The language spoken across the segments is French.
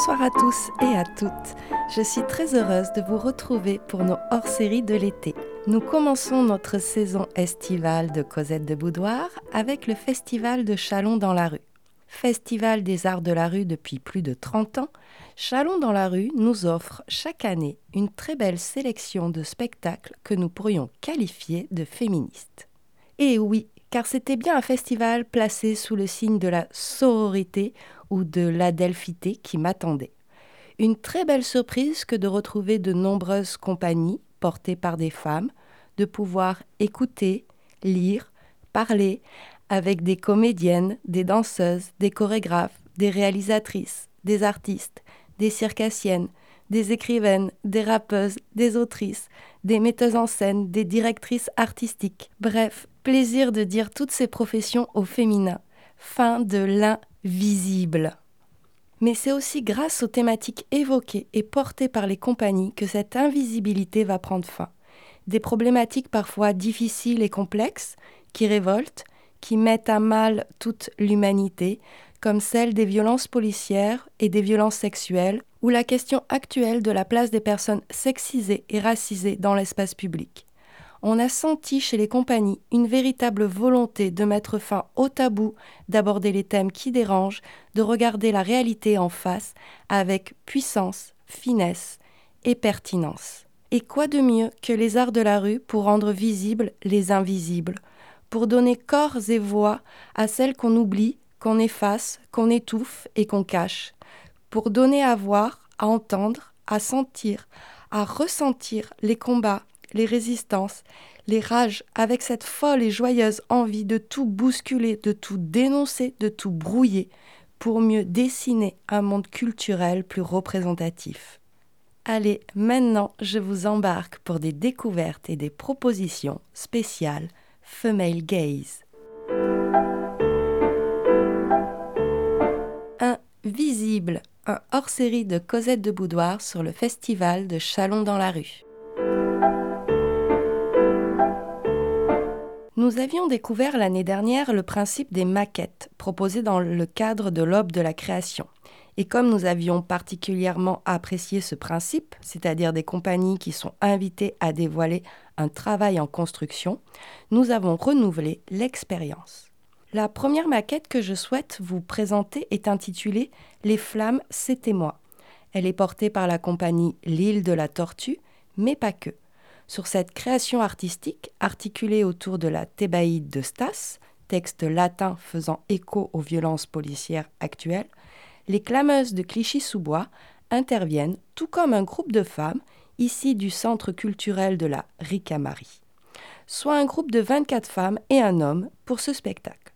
Bonsoir à tous et à toutes. Je suis très heureuse de vous retrouver pour nos hors-séries de l'été. Nous commençons notre saison estivale de Cosette de Boudoir avec le Festival de Chalon dans la rue. Festival des arts de la rue depuis plus de 30 ans, Chalon dans la rue nous offre chaque année une très belle sélection de spectacles que nous pourrions qualifier de féministes. Et oui, car c'était bien un festival placé sous le signe de la sororité ou de l'adelphité qui m'attendait. Une très belle surprise que de retrouver de nombreuses compagnies portées par des femmes, de pouvoir écouter, lire, parler avec des comédiennes, des danseuses, des chorégraphes, des réalisatrices, des artistes, des circassiennes, des écrivaines, des rappeuses, des autrices, des metteuses en scène, des directrices artistiques. Bref, plaisir de dire toutes ces professions au féminin. Fin de l'invisible. Mais c'est aussi grâce aux thématiques évoquées et portées par les compagnies que cette invisibilité va prendre fin. Des problématiques parfois difficiles et complexes, qui révoltent, qui mettent à mal toute l'humanité, comme celle des violences policières et des violences sexuelles, ou la question actuelle de la place des personnes sexisées et racisées dans l'espace public. On a senti chez les compagnies une véritable volonté de mettre fin au tabou, d'aborder les thèmes qui dérangent, de regarder la réalité en face avec puissance, finesse et pertinence. Et quoi de mieux que les arts de la rue pour rendre visibles les invisibles, pour donner corps et voix à celles qu'on oublie, qu'on efface, qu'on étouffe et qu'on cache, pour donner à voir, à entendre, à sentir, à ressentir les combats, les résistances, les rages, avec cette folle et joyeuse envie de tout bousculer, de tout dénoncer, de tout brouiller, pour mieux dessiner un monde culturel plus représentatif. Allez, maintenant je vous embarque pour des découvertes et des propositions spéciales Female Gaze. Visible, un hors-série de Cosette de Boudoir sur le festival de Chalon dans la rue. Nous avions découvert l'année dernière le principe des maquettes proposées dans le cadre de l'Aube de la création. Et comme nous avions particulièrement apprécié ce principe, c'est-à-dire des compagnies qui sont invitées à dévoiler un travail en construction, nous avons renouvelé l'expérience. La première maquette que je souhaite vous présenter est intitulée Les flammes, c'était moi. Elle est portée par la compagnie L'île de la Tortue, mais pas que. Sur cette création artistique, articulée autour de la Thébaïde de Stas, texte latin faisant écho aux violences policières actuelles, les clameuses de Clichy-sous-Bois interviennent, tout comme un groupe de femmes, ici du centre culturel de la Ricamarie, soit un groupe de 24 femmes et un homme pour ce spectacle.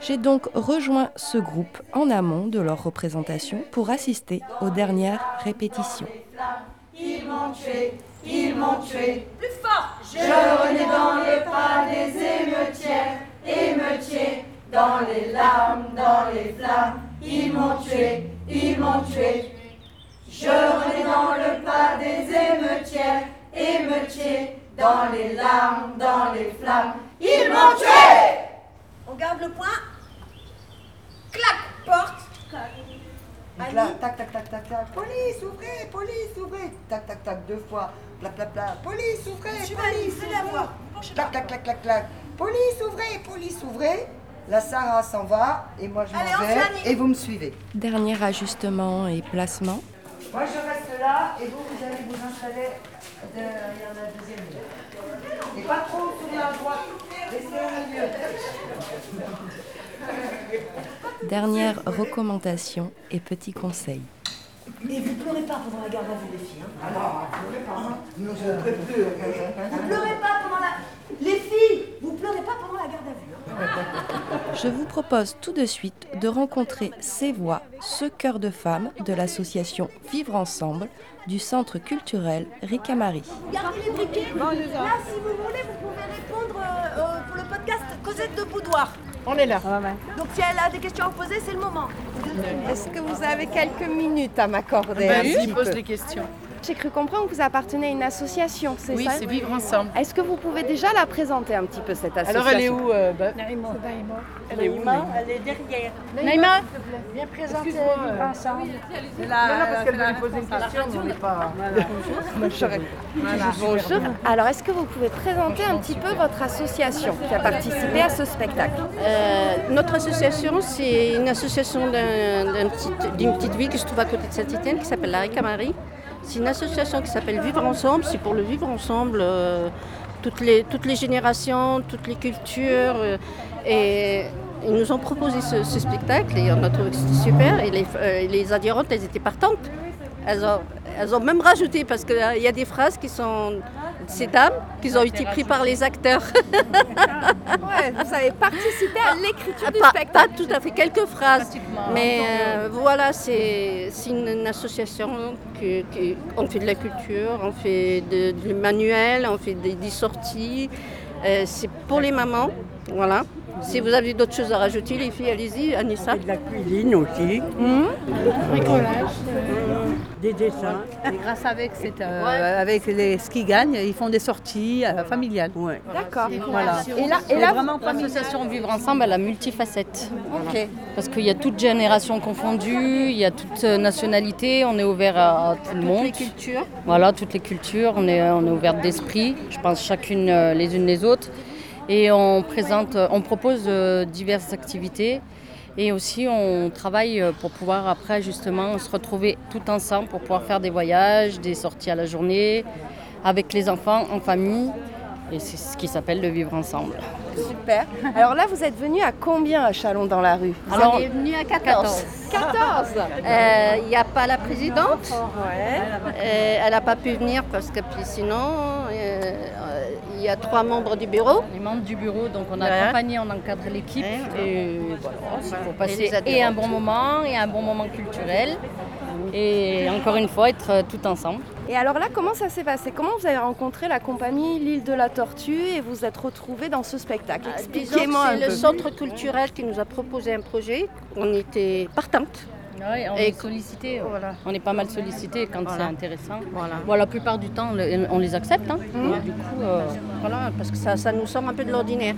J'ai donc rejoint ce groupe en amont de leur représentation pour assister aux dernières répétitions. Ils m'ont tué. Plus fort Je renais dans le pas des émeutières, émeutiers, dans les larmes, dans les flammes. Ils m'ont tué, ils m'ont tué. Je renais dans le pas des émeutières, émeutiers, dans les larmes, dans les flammes. Ils m'ont tué on garde le point. Clac, porte. Donc là, tac, tac, tac, tac, tac. Police, ouvrez, police, ouvrez. Tac, tac, tac, deux fois. Pla, pla, pla. Police, ouvrez, police, ouvrez. Clac, clac, clac, clac, clac. Police, ouvrez, police, ouvrez. La Sarah s'en va et moi je m'en vais et vous me suivez. Dernier ajustement et placement. Moi je reste là et vous, vous allez vous installer derrière la deuxième ligne. Et pas trop sur la droite. Dernière recommandation et petit conseil. Et vous pleurez pas pendant la garde à vue, les filles. Hein Alors, pleurez pas. Hein Nous, Vous pleurez pas pendant la... Les filles, vous pleurez pas pendant la garde à vue. Hein Je vous propose tout de suite de rencontrer ces voix, ce cœur de femmes de l'association Vivre Ensemble du centre culturel Ricamari. Gardez les briquets. Là, si vous voulez, vous pouvez répondre euh, pour le podcast Cosette de Boudoir. On est là. Donc si elle a des questions à vous poser, c'est le moment. Est-ce que vous avez quelques minutes à m'accorder Vas-y, pose les questions. J'ai cru comprendre que vous appartenez à une association, c'est Oui, ça c'est Vivre Ensemble. Est-ce que vous pouvez déjà la présenter un petit peu cette association Alors elle est où euh, bah, Elle est où Elle est derrière. Naïma Viens présenter Excuse-moi, Vivre euh, ensemble. Non, non, parce qu'elle veut lui poser une question, on n'est pas... Bonjour. Alors, est-ce que vous pouvez présenter un petit peu votre association qui a participé à ce spectacle? Euh, notre association, c'est une association d'une petite ville qui se trouve à côté de Saint-Étienne qui s'appelle la Ricamarie. C'est une association qui s'appelle Vivre Ensemble. C'est pour le vivre ensemble, euh, toutes, les, toutes les générations, toutes les cultures. euh, et ils nous ont proposé ce, spectacle et on a trouvé que c'était super. Et les, euh, adhérentes, elles étaient partantes. Elles ont même rajouté, parce qu'il y a des phrases qui sont ces dames, qui ont été prises par les acteurs. Ouais, vous avez participé à l'écriture du Pas, spectacle. pas tout à fait, quelques phrases. Mais euh, voilà, c'est c'est une, une association qui, qui- on fait de la culture, on fait de, du manuel, on fait des, des sorties. Euh, c'est pour les mamans, voilà. Si vous avez d'autres choses à rajouter, les filles, allez-y, Anissa. De la cuisine aussi. bricolage. Des dessins. Et grâce avec, cette, euh, avec les, ce qu'ils gagnent, ils font des sorties euh, familiales. Ouais. D'accord. Voilà. Et là, et là vraiment L'association Vivre Ensemble, elle a multifacette. Ok. Parce qu'il y a toute génération confondue, il y a toute euh, nationalité, on est ouvert à, à tout le monde. Les cultures. Voilà, toutes les cultures, on est, on est ouvert d'esprit, je pense chacune euh, les unes les autres. Et on présente, on propose euh, diverses activités. Et aussi, on travaille euh, pour pouvoir après justement se retrouver tout ensemble pour pouvoir faire des voyages, des sorties à la journée, avec les enfants, en famille. Et c'est ce qui s'appelle le vivre ensemble. Super. Alors là, vous êtes venu à combien à Chalon dans la rue? Alors, on est venu à 14. 14 Euh, Il n'y a pas la présidente. Ouais. Euh, elle n'a pas pu venir parce que puis sinon, euh, euh, il y a trois membres du bureau. Les membres du bureau, donc on a Ouais. accompagné, on encadre l'équipe Ouais. et voilà, c'est pour Et passer et, un bon moment et un bon moment culturel et encore une fois être euh, tout ensemble. Et alors là, comment ça s'est passé? Comment vous avez rencontré la compagnie L'île de la Tortue et vous êtes retrouvés dans ce spectacle? Que Expliquez-moi C'est le centre culturel qui nous a proposé un projet. On était partante. Ouais, on Et est sollicité, Voilà. on est pas mal sollicité quand c'est intéressant. Voilà. Bon, la plupart du temps, on les accepte. hein. Mmh. Du coup, euh, Voilà, parce que ça, ça nous sort un peu de l'ordinaire.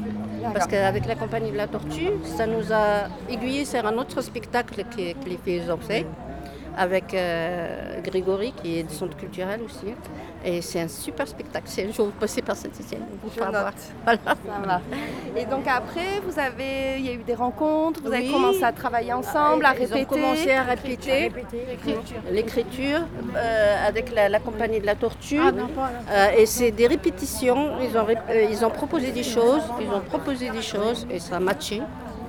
Parce qu'avec la compagnie de la Tortue, ça nous a aiguillé sur un autre spectacle que, que les filles ont fait, avec euh, Grégory, qui est du centre culturel aussi. Et c'est un super spectacle. C'est un jour vous passez par Saint-Etienne, vous note. voir. Voilà. Ça va. Et donc après, vous avez, il y a eu des rencontres, vous avez commencé à travailler ensemble, à Ils ont répéter. commencé à répéter l'écriture euh, avec la, la compagnie de la Tortue. Euh, et c'est des répétitions. Ils ont, rép- euh, ils ont proposé des choses, ils ont proposé des choses et ça a matché.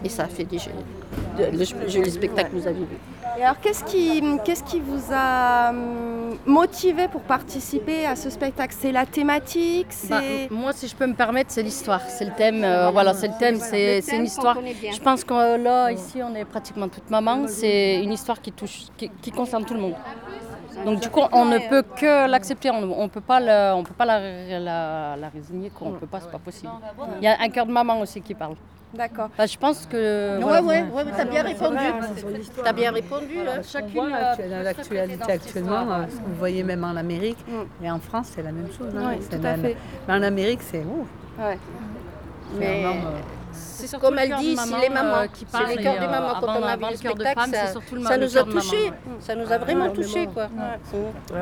Et ça a fait des de- le joli spectacle que vous avez vu. Et alors, qu'est-ce qui, qu'est-ce qui vous a hum, motivé pour participer à ce spectacle? C'est la thématique C'est bah, moi, si je peux me permettre, c'est l'histoire, c'est le thème. euh, voilà, c'est le thème, c'est c'est une histoire. Je pense que euh, là, ici, on est pratiquement toute maman. C'est une histoire qui touche, qui, qui concerne tout le monde. Donc du coup, on ne peut que l'accepter. On ne peut pas, le- on peut pas la, la, la résigner. Quoi. On peut pas, c'est pas possible. Il y a un cœur de maman aussi qui parle. D'accord. Enfin, je pense que. Ouais, voilà. ouais, ouais, t'as bien répondu. T'as bien répondu. là. On Chacune, voit euh, l'actualité actuellement, euh, ce que vous voyez même en Amérique Mm. et en France, c'est la même chose. hein. Oui, C'est tout à même- fait. Mais en Amérique, c'est ouf. Ouais. Mais euh, c'est comme le elle dit, maman, c'est les mamans. euh, c'est les cœurs des euh, mamans. Quand on a vu le le cœur de spectacle, ça, surtout le ça ma- le nous a touchés. Ça nous a vraiment touchés. Quoi.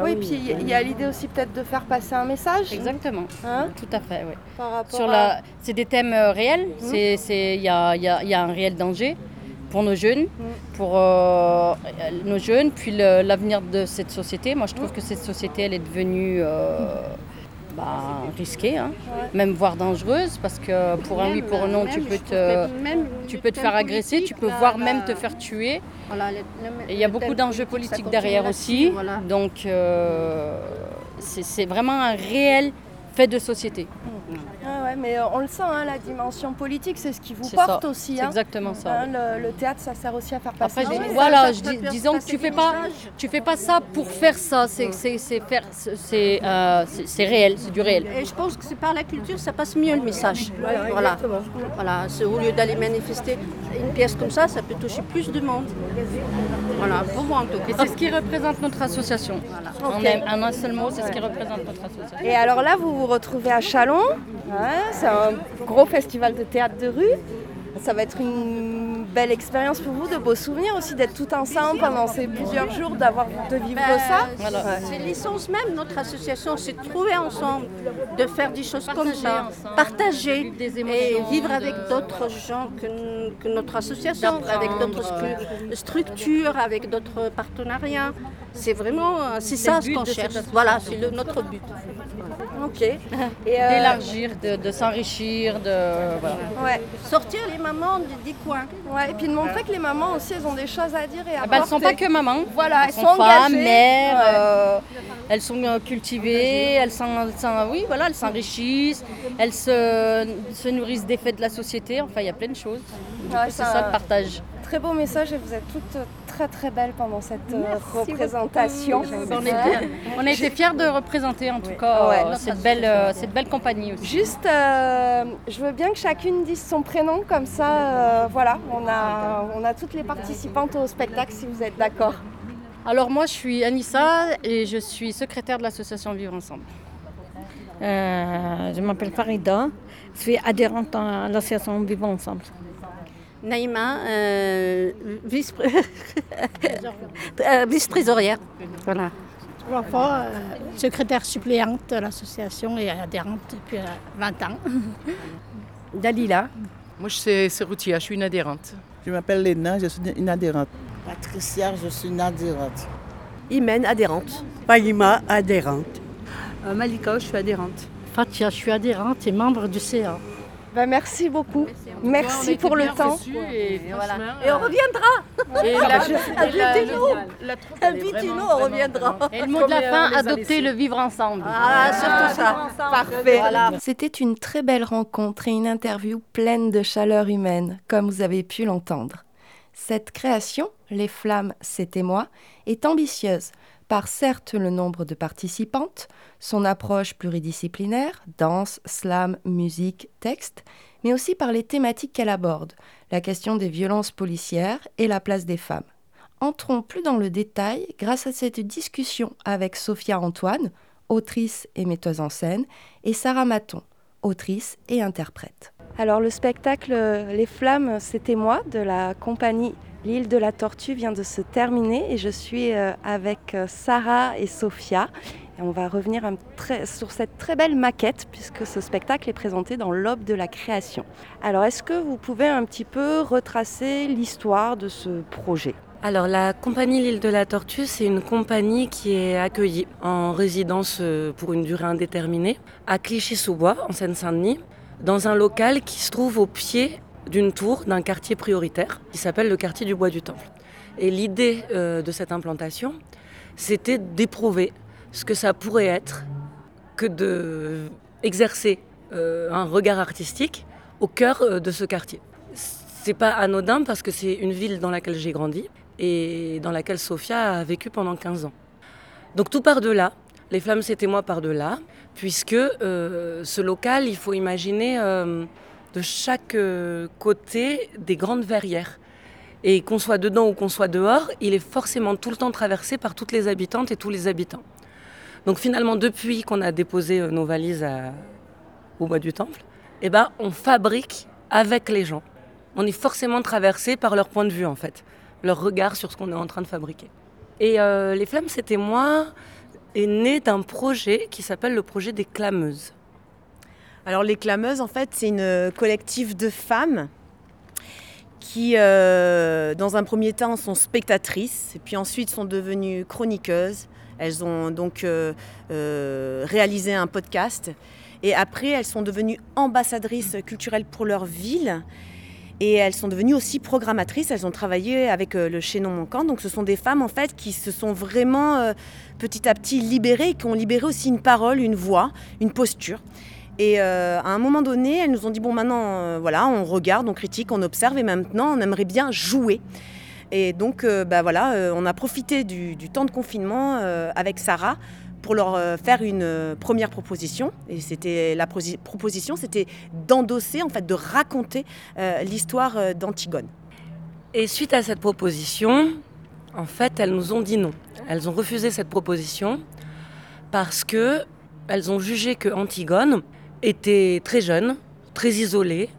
Oui, puis il y a- il y a l'idée aussi peut-être de faire passer un message. Exactement. Hein, Tout à fait, oui. par rapport Sur à- la, c'est des thèmes réels. C'est, c'est, il y a, il y a- il y a un réel danger pour nos jeunes, pour euh, nos jeunes, puis le- l'avenir de cette société. Moi, je trouve que cette société, elle est devenue euh, bah, risquée, hein. même voire dangereuse, parce que pour un oui, pour un non, tu peux te, tu peux te faire agresser, tu peux voire même te faire tuer. Et il y a beaucoup d'enjeux politiques derrière aussi. Voilà. Donc, euh, c'est, vraiment un réel fait de société. Ah ouais, mais euh, on le sent, hein, la dimension politique, c'est ce qui vous porte ça. aussi. C'est hein. exactement ça. Hein, le, le théâtre, ça sert aussi à faire passer. Après, je- messages. voilà, je dis- disons que tu fais pas, tu fais pas ça pour faire ça. C'est, c'est, c'est faire, c'est, c'est, euh, c'est- réel, c'est du réel. Et je pense que c'est par la culture, ça passe mieux le message. Voilà. voilà. C'est- Au lieu d'aller manifester une pièce comme ça, ça peut toucher plus de monde. Voilà, pour moi en tout cas. c'est ce qui représente notre association. Un, en un seul mot, c'est ce qui représente notre association. Et alors là, vous vous retrouvez à Chalon. Ouais, c'est un gros festival de théâtre de rue. Ça va être une belle expérience pour vous, de beaux souvenirs aussi d'être tout ensemble pendant ces plusieurs jours, d'avoir de vivre Ben, ça. Voilà. C'est l'essence même de notre association, c'est de trouver ensemble, de faire des choses comme Partager ça, ensemble, partager des et vivre avec de- d'autres gens que, que notre association, avec d'autres stru- structures, avec d'autres partenariats. C'est vraiment, euh, c'est ça ce qu'on cherche. Voilà, c'est notre but. Ok. Et euh, D'élargir, de, de s'enrichir, de. Voilà. ouais, Sortir les mamans des, des coins. ouais. Et puis de montrer que les mamans aussi, elles ont des choses à dire et à Ah bah, elles ne sont pas que mamans. Voilà, elles Elles sont sont femmes, mères, Ouais. euh, elles sont euh, cultivées, elles, elles s'en- oui, voilà, elles s'enrichissent, elles se, se nourrissent des faits de la société. Enfin, il y a plein de choses. Ouais, c'est ça- ça le partage. Très beau message et vous êtes toutes euh, très très belles pendant cette euh, représentation. On, était, on a été fiers de représenter en tout cas Ouais. euh, cette, belle, euh, cette belle compagnie aussi. Juste, euh, je veux bien que chacune dise son prénom, comme ça, euh, voilà, on a, on a toutes les participantes au spectacle si vous êtes d'accord. Alors moi, je suis Anissa et je suis secrétaire de l'association Vivre Ensemble. Euh, je m'appelle Farida, je suis adhérente à l'association Vivons Ensemble. Naïma, euh, vice- euh, vice-trésorière. voilà. Trois fois euh, secrétaire suppléante de l'association et adhérente depuis euh, 20 ans. Dalila. Moi, je suis routière, je suis une adhérente. Je m'appelle Léna, je suis une adhérente. Patricia, je suis une adhérente. Imen, adhérente. Palima, adhérente. Euh, Malika, je suis adhérente. Fatia, je suis adhérente et membre du CA. Ben, merci beaucoup. Merci pour le temps. Et, Et on reviendra Et la- Invitez-nous on reviendra Et le mot de la fin, adopter le vivre ensemble. Ah, surtout ça Parfait. C'était une très belle rencontre et une interview pleine de chaleur humaine, comme vous avez pu l'entendre. Cette création, Les Flammes, c'était moi, est ambitieuse par certes le nombre de participantes, son approche pluridisciplinaire, danse, slam, musique, texte, mais aussi par les thématiques qu'elle aborde, la question des violences policières et la place des femmes. Entrons plus dans le détail grâce à cette discussion avec Sophia Antoine, autrice et metteuse en scène, et Sarah Maton, autrice et interprète. Alors le spectacle Les Flammes, c'était moi de la compagnie L'île de la Tortue vient de se terminer et je suis euh, avec euh, Sarah et Sophia. Et on va revenir sur cette très belle maquette puisque ce spectacle est présenté dans l'aube de la création. Alors est-ce que vous pouvez un petit peu retracer l'histoire de ce projet? Alors la compagnie L'île de la Tortue, c'est une compagnie qui est accueillie en résidence euh, pour une durée indéterminée à Clichy-sous-Bois, en Seine-Saint-Denis, dans un local qui se trouve au pied d'une tour d'un quartier prioritaire qui s'appelle le quartier du Bois du Temple. Et l'idée euh, de cette implantation, c'était d'éprouver ce que ça pourrait être que de exercer euh, un regard artistique au cœur euh, de ce quartier. C'est pas anodin parce que c'est une ville dans laquelle j'ai grandi et dans laquelle Sofia a vécu pendant 15 ans. Donc tout part de là. Les flammes, c'était moi par de là, puisque ce local, il faut imaginer de chaque euh, côté des grandes verrières. Et qu'on soit dedans ou qu'on soit dehors, il est forcément tout le temps traversé par toutes les habitantes et tous les habitants. Donc finalement, depuis qu'on a déposé euh, nos valises au bois du temple, eh ben, on fabrique avec les gens. On est forcément traversé par leur point de vue, en fait, leur regard sur ce qu'on est en train de fabriquer. Et euh, Les Flammes, c'était moi, est né d'un projet qui s'appelle le projet des clameuses. Alors les clameuses, en fait, c'est une collective de femmes qui, euh, dans un premier temps, sont spectatrices, et puis ensuite sont devenues chroniqueuses. Elles ont donc euh, euh, réalisé un podcast, et après, elles sont devenues ambassadrices culturelles pour leur ville. Et elles sont devenues aussi programmatrices. Elles ont travaillé avec euh, le Chaînon Manquant. Donc, ce sont des femmes en fait qui se sont vraiment euh, petit à petit libérées, qui ont libéré aussi une parole, une voix, une posture. Et euh, à un moment donné, elles nous ont dit bon, maintenant, euh, voilà, on regarde, on critique, on observe, et maintenant, on aimerait bien jouer. Et donc, euh, bah, voilà, euh, on a profité du, du temps de confinement avec Sarah pour leur faire une première proposition. Et c'était la proposition, c'était d'endosser, en fait, de raconter l'histoire d'Antigone. Et suite à cette proposition, En fait, elles nous ont dit non. Elles ont refusé cette proposition parce que elles ont jugé que Antigone était très jeune, très isolée,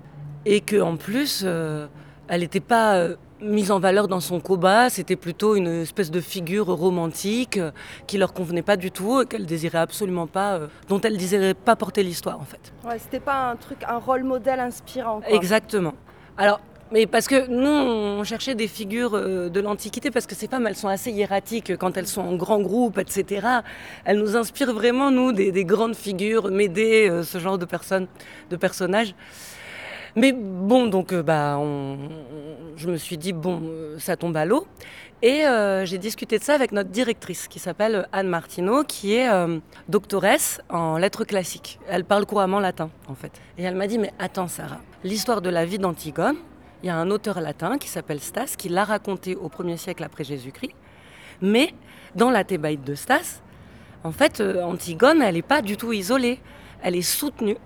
et que en plus, euh, elle n'était pas euh, mise en valeur dans son combat. C'était plutôt une espèce de figure romantique euh, qui leur convenait pas du tout, et qu'elle désirait absolument pas, euh, dont elle désirait pas porter l'histoire en fait. Ouais, c'était pas un truc, un rôle modèle inspirant. quoi. Exactement. Alors, mais parce que nous, on cherchait des figures euh, de l'Antiquité, parce que ces femmes, elles sont assez hiératiques quand elles sont en grand groupe, etc. Elles nous inspirent vraiment, nous, des, des grandes figures, Médée, euh, ce genre de personnes, de personnages. Mais bon, donc, euh, bah, je me suis dit, bon, ça tombe à l'eau. Et j'ai discuté de ça avec notre directrice, qui s'appelle Anne Martineau, qui est doctoresse en lettres classiques. Elle parle couramment latin, en fait. Et elle m'a dit, mais attends, Sarah, l'histoire de la vie d'Antigone, il y a un auteur latin qui s'appelle Stas, qui l'a raconté au 1er siècle après Jésus-Christ. Mais dans la Thébaïde de Stas, en fait, euh, Antigone, elle n'est pas du tout isolée. Elle est soutenue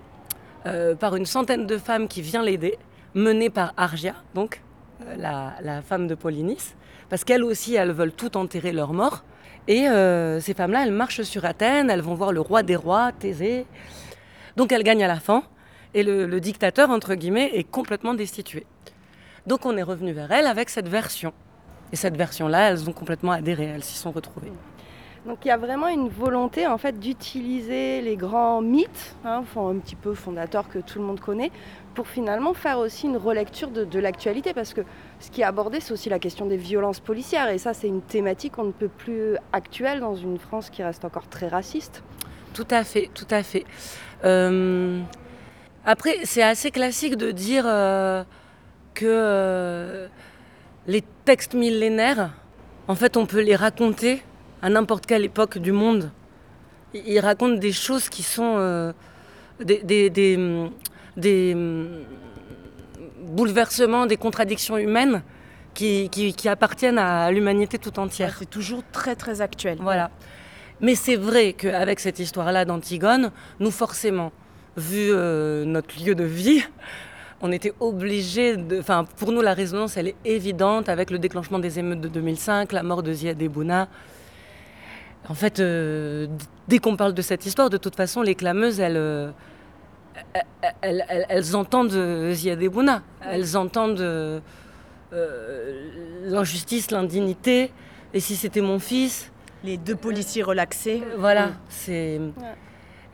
euh, par une centaine de femmes qui viennent l'aider, menée par Argia, donc euh, la, femme de Polynice, parce qu'elles aussi, elles veulent tout enterrer leur mort. Et ces femmes-là, elles marchent sur Athènes, elles vont voir le roi des rois, Thésée. Donc elles gagnent à la fin, et le, le dictateur, entre guillemets, est complètement destitué. Donc on est revenu vers elles avec cette version. Et cette version-là, elles ont complètement adhéré, elles s'y sont retrouvées. Donc il y a vraiment une volonté en fait d'utiliser les grands mythes, hein, un petit peu fondateurs que tout le monde connaît, pour finalement faire aussi une relecture de, de l'actualité. Parce que ce qui est abordé, c'est aussi la question des violences policières. Et ça, c'est une thématique on ne peut plus actuelle dans une France qui reste encore très raciste. Tout à fait, tout à fait. Euh, après, c'est assez classique de dire euh, que euh, les textes millénaires, en fait, on peut les raconter à n'importe quelle époque du monde. Ils racontent des choses qui sont euh, des, des- des, des, bouleversements, des contradictions humaines qui, qui- qui appartiennent à l'humanité tout entière. C'est toujours très très actuel. Voilà. Mais c'est vrai qu'avec cette histoire-là d'Antigone, nous forcément, vu euh, notre lieu de vie, on était obligés de... Enfin, pour nous, la résonance, elle est évidente avec le déclenchement des émeutes de 2005, la mort de Ziad Ebouna. En fait, euh, dès qu'on parle de cette histoire, de toute façon, les clameuses, elles, euh, elles, elles- entendent euh, Ziad Ebouna. Elles entendent euh, euh, l'injustice, l'indignité. Et si c'était mon fils? Les deux policiers relaxés. Voilà, c'est...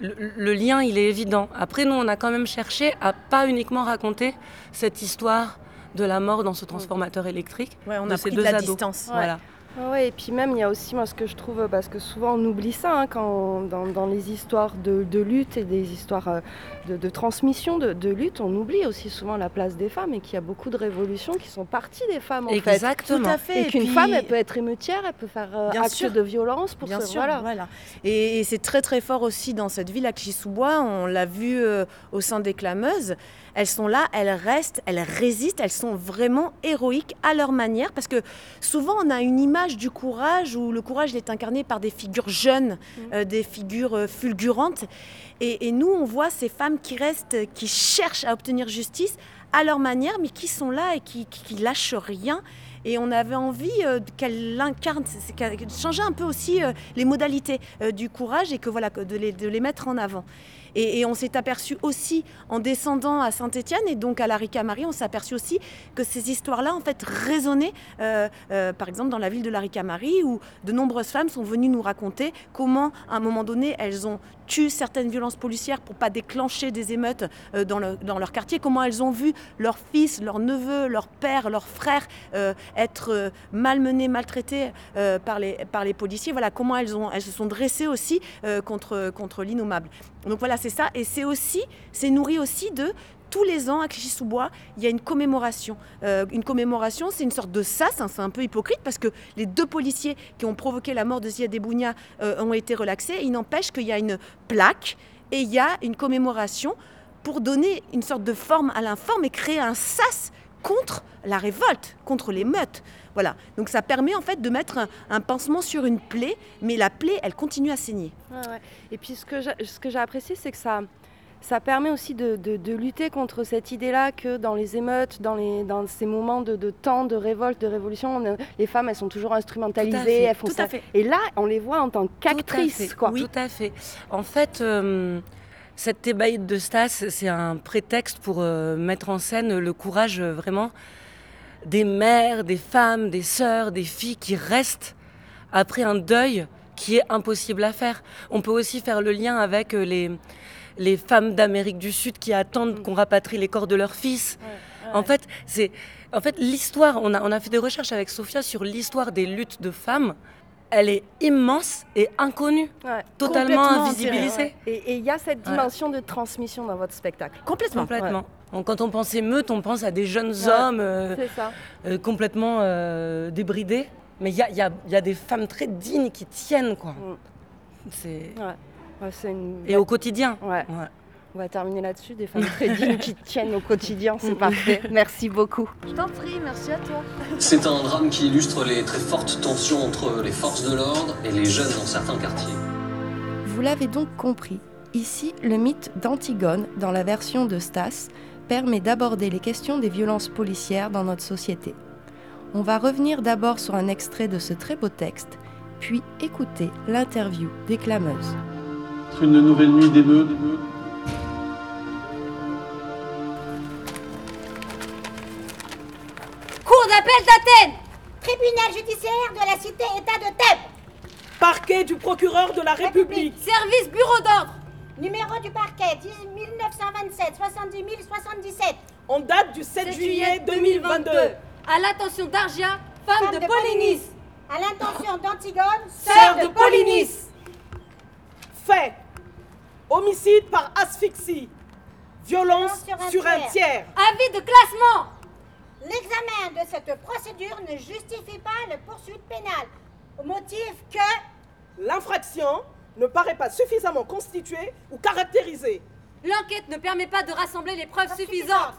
Le, le lien, il est évident. Après, nous, on a quand même cherché à pas uniquement raconter cette histoire de la mort dans ce transformateur électrique. Ouais, on de a ces pris deux de la ados. distance. Voilà. Ouais, et puis même, il y a aussi, moi, ce que je trouve, parce que souvent on oublie ça, hein, quand, dans, dans les histoires de, de lutte et des histoires euh, de, de transmission de, de lutte, on oublie aussi souvent la place des femmes et qu'il y a beaucoup de révolutions qui sont parties des femmes, en fait. Exactement. Tout à fait. Et, Et qu'une puis- femme, elle peut être émeutière, elle peut faire euh, Bien acte sûr. de violence pour Bien se... sûr, voilà. voilà. Et, et c'est très très fort aussi dans cette ville à Clichy-sous-Bois. On l'a vu euh, au sein des clameuses. Elles sont là, elles restent, elles résistent, elles sont vraiment héroïques à leur manière. Parce que souvent on a une image du courage où le courage est incarné par des figures jeunes, euh, des figures euh, fulgurantes. Et, et nous on voit ces femmes qui restent, qui cherchent à obtenir justice à leur manière, mais qui sont là et qui, qui, qui lâchent rien. Et on avait envie euh, qu'elle incarne, de changer un peu aussi euh, les modalités euh, du courage et que voilà, que de, les, de les mettre en avant. Et, on s'est aperçu aussi en descendant à Saint-Étienne et donc à la Ricamarie, on s'est aperçu aussi que ces histoires-là en fait résonnaient, euh, euh, par exemple dans la ville de la Ricamarie où de nombreuses femmes sont venues nous raconter comment à un moment donné elles ont tué certaines violences policières pour pas déclencher des émeutes euh, dans, le- dans leur quartier, comment elles ont vu leurs fils, leurs neveux, leurs pères, leurs frères euh, être euh, malmenés, maltraités par, les, policiers? Voilà comment elles, se sont dressées aussi contre, contre l'innommable. Donc voilà, c'est ça. Et c'est aussi, c'est nourri aussi de tous les ans à Clichy-sous-Bois, il y a une commémoration. Euh, une commémoration, c'est une sorte de sas, hein, c'est un peu hypocrite parce que les deux policiers qui ont provoqué la mort de Ziad Ebouna euh, ont été relaxés. Il n'empêche qu'il y a une plaque et il y a une commémoration pour donner une sorte de forme à l'informe et créer un sas contre la révolte, contre les meutes. Voilà. Donc ça permet en fait de mettre un, pansement sur une plaie, mais la plaie, elle continue à saigner. Et puis ce que j'ai apprécié, c'est que ça, ça permet aussi de, de, lutter contre cette idée-là que dans les émeutes, dans, les, dans ces moments de, de temps de révolte, de révolution, les femmes, elles sont toujours instrumentalisées. Elles font ça. Et là, on les voit en tant qu'actrices. Oui, tout à fait. En fait, euh, cette thébaïde de Stas, c'est un prétexte pour euh, mettre en scène le courage euh, vraiment des mères, des femmes, des sœurs, des filles qui restent après un deuil qui est impossible à faire. On peut aussi faire le lien avec les les femmes d'Amérique du Sud qui attendent mm. qu'on rapatrie les corps de leurs fils. En fait, c'est en fait l'histoire. On a, on a fait des recherches avec Sophia sur l'histoire des luttes de femmes. Elle est immense et inconnue, totalement invisibilisée. Et il y a cette dimension de transmission dans votre spectacle. Complètement. Complètement. quand on pense émeute, on pense à des jeunes hommes euh, euh, complètement euh, débridés. Mais il y a, y, a, y a, des femmes très dignes qui tiennent, quoi. Et au quotidien. Ouais. On va terminer là-dessus, des femmes très dignes qui tiennent au quotidien, c'est parfait. Merci beaucoup. Je t'en prie, merci à toi. C'est un drame qui illustre les très fortes tensions entre les forces de l'ordre et les jeunes dans certains quartiers. Vous l'avez donc compris, ici, le mythe d'Antigone, dans la version de Stas, permet d'aborder les questions des violences policières dans notre société. On va revenir d'abord sur un extrait de ce très beau texte, puis écouter l'interview des clameuses une nouvelle nuit d'émeutes. Cour d'appel d'Athènes. Tribunal judiciaire de la cité-État de Thèbes. Parquet du procureur de la République, Service bureau d'ordre. Numéro du parquet 1927 70 077 En date du 7, juillet 2022 À l'attention d'Argia, femme, de, Polynice. À l'intention d'Antigone, sœur de Polynice. Fait Homicide par asphyxie. Violence sur un, tiers. Avis de classement. L'examen de cette procédure ne justifie pas la poursuite pénale au motif que l'infraction ne paraît pas suffisamment constituée ou caractérisée. L'enquête ne permet pas de rassembler les preuves suffisantes.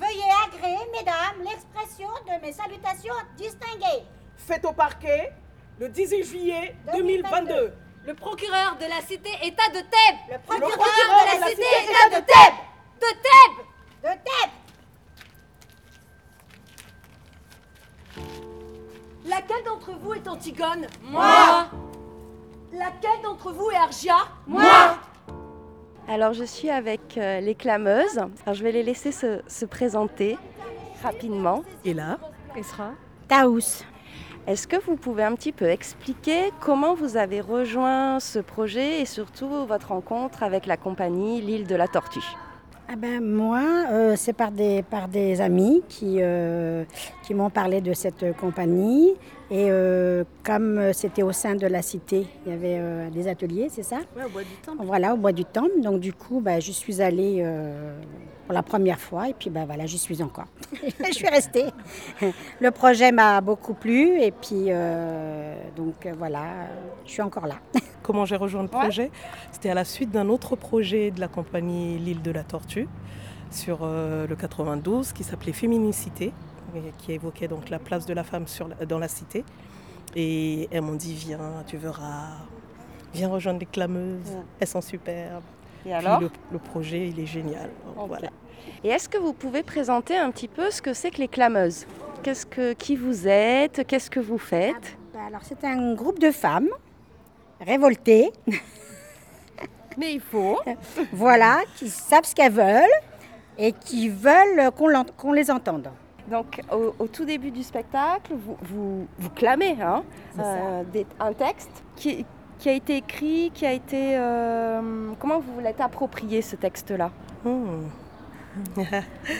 Veuillez agréer, mesdames, l'expression de mes salutations distinguées. Faites au parquet le 18 juillet 2022. Le procureur de la cité État de Thèbes. Le procureur, de, la cité, État de Thèbes. De Thèbes. De Thèbes. Laquelle d'entre vous est Antigone? Moi. Laquelle d'entre vous est Argia? Moi. Alors je suis avec euh, les clameuses. Alors je vais les laisser se, se présenter rapidement. Et là? Esra. Taous. Est-ce que vous pouvez un petit peu expliquer comment vous avez rejoint ce projet et surtout votre rencontre avec la compagnie L'île de la Tortue? Ah ben, Moi, euh, c'est par des, par des amis qui, euh, qui m'ont parlé de cette compagnie. Et euh, comme c'était au sein de la cité, il y avait des ateliers, c'est ça? Oui, au Bois du Temple. Voilà, au Bois du Temple. Donc du coup, ben, je suis allée pour la première fois et puis ben voilà, j'y suis encore. je suis restée. Le projet m'a beaucoup plu et puis euh, donc voilà, je suis encore là. Comment j'ai rejoint le projet? C'était à la suite d'un autre projet de la compagnie L'île de la Tortue sur euh, le 92 qui s'appelait Féminicité qui évoquait donc la place de la femme sur dans la cité. Et elles m'ont dit viens, tu verras, viens rejoindre les clameuses, elles sont superbes. Et alors le, projet, il est génial. Voilà. Et est-ce que vous pouvez présenter un petit peu ce que c'est que les clameuses? Qu'est-ce que, Qui vous êtes? Qu'est-ce que vous faites? Ah, bah, Alors, c'est un groupe de femmes révoltées. Mais il faut. voilà, qui savent ce qu'elles veulent et qui veulent qu'on, les entende. Donc, au, tout début du spectacle, vous, vous, vous clamez hein, euh, un texte qui, qui a été écrit, qui a été... Euh, comment vous l'êtes approprié ce texte-là hmm.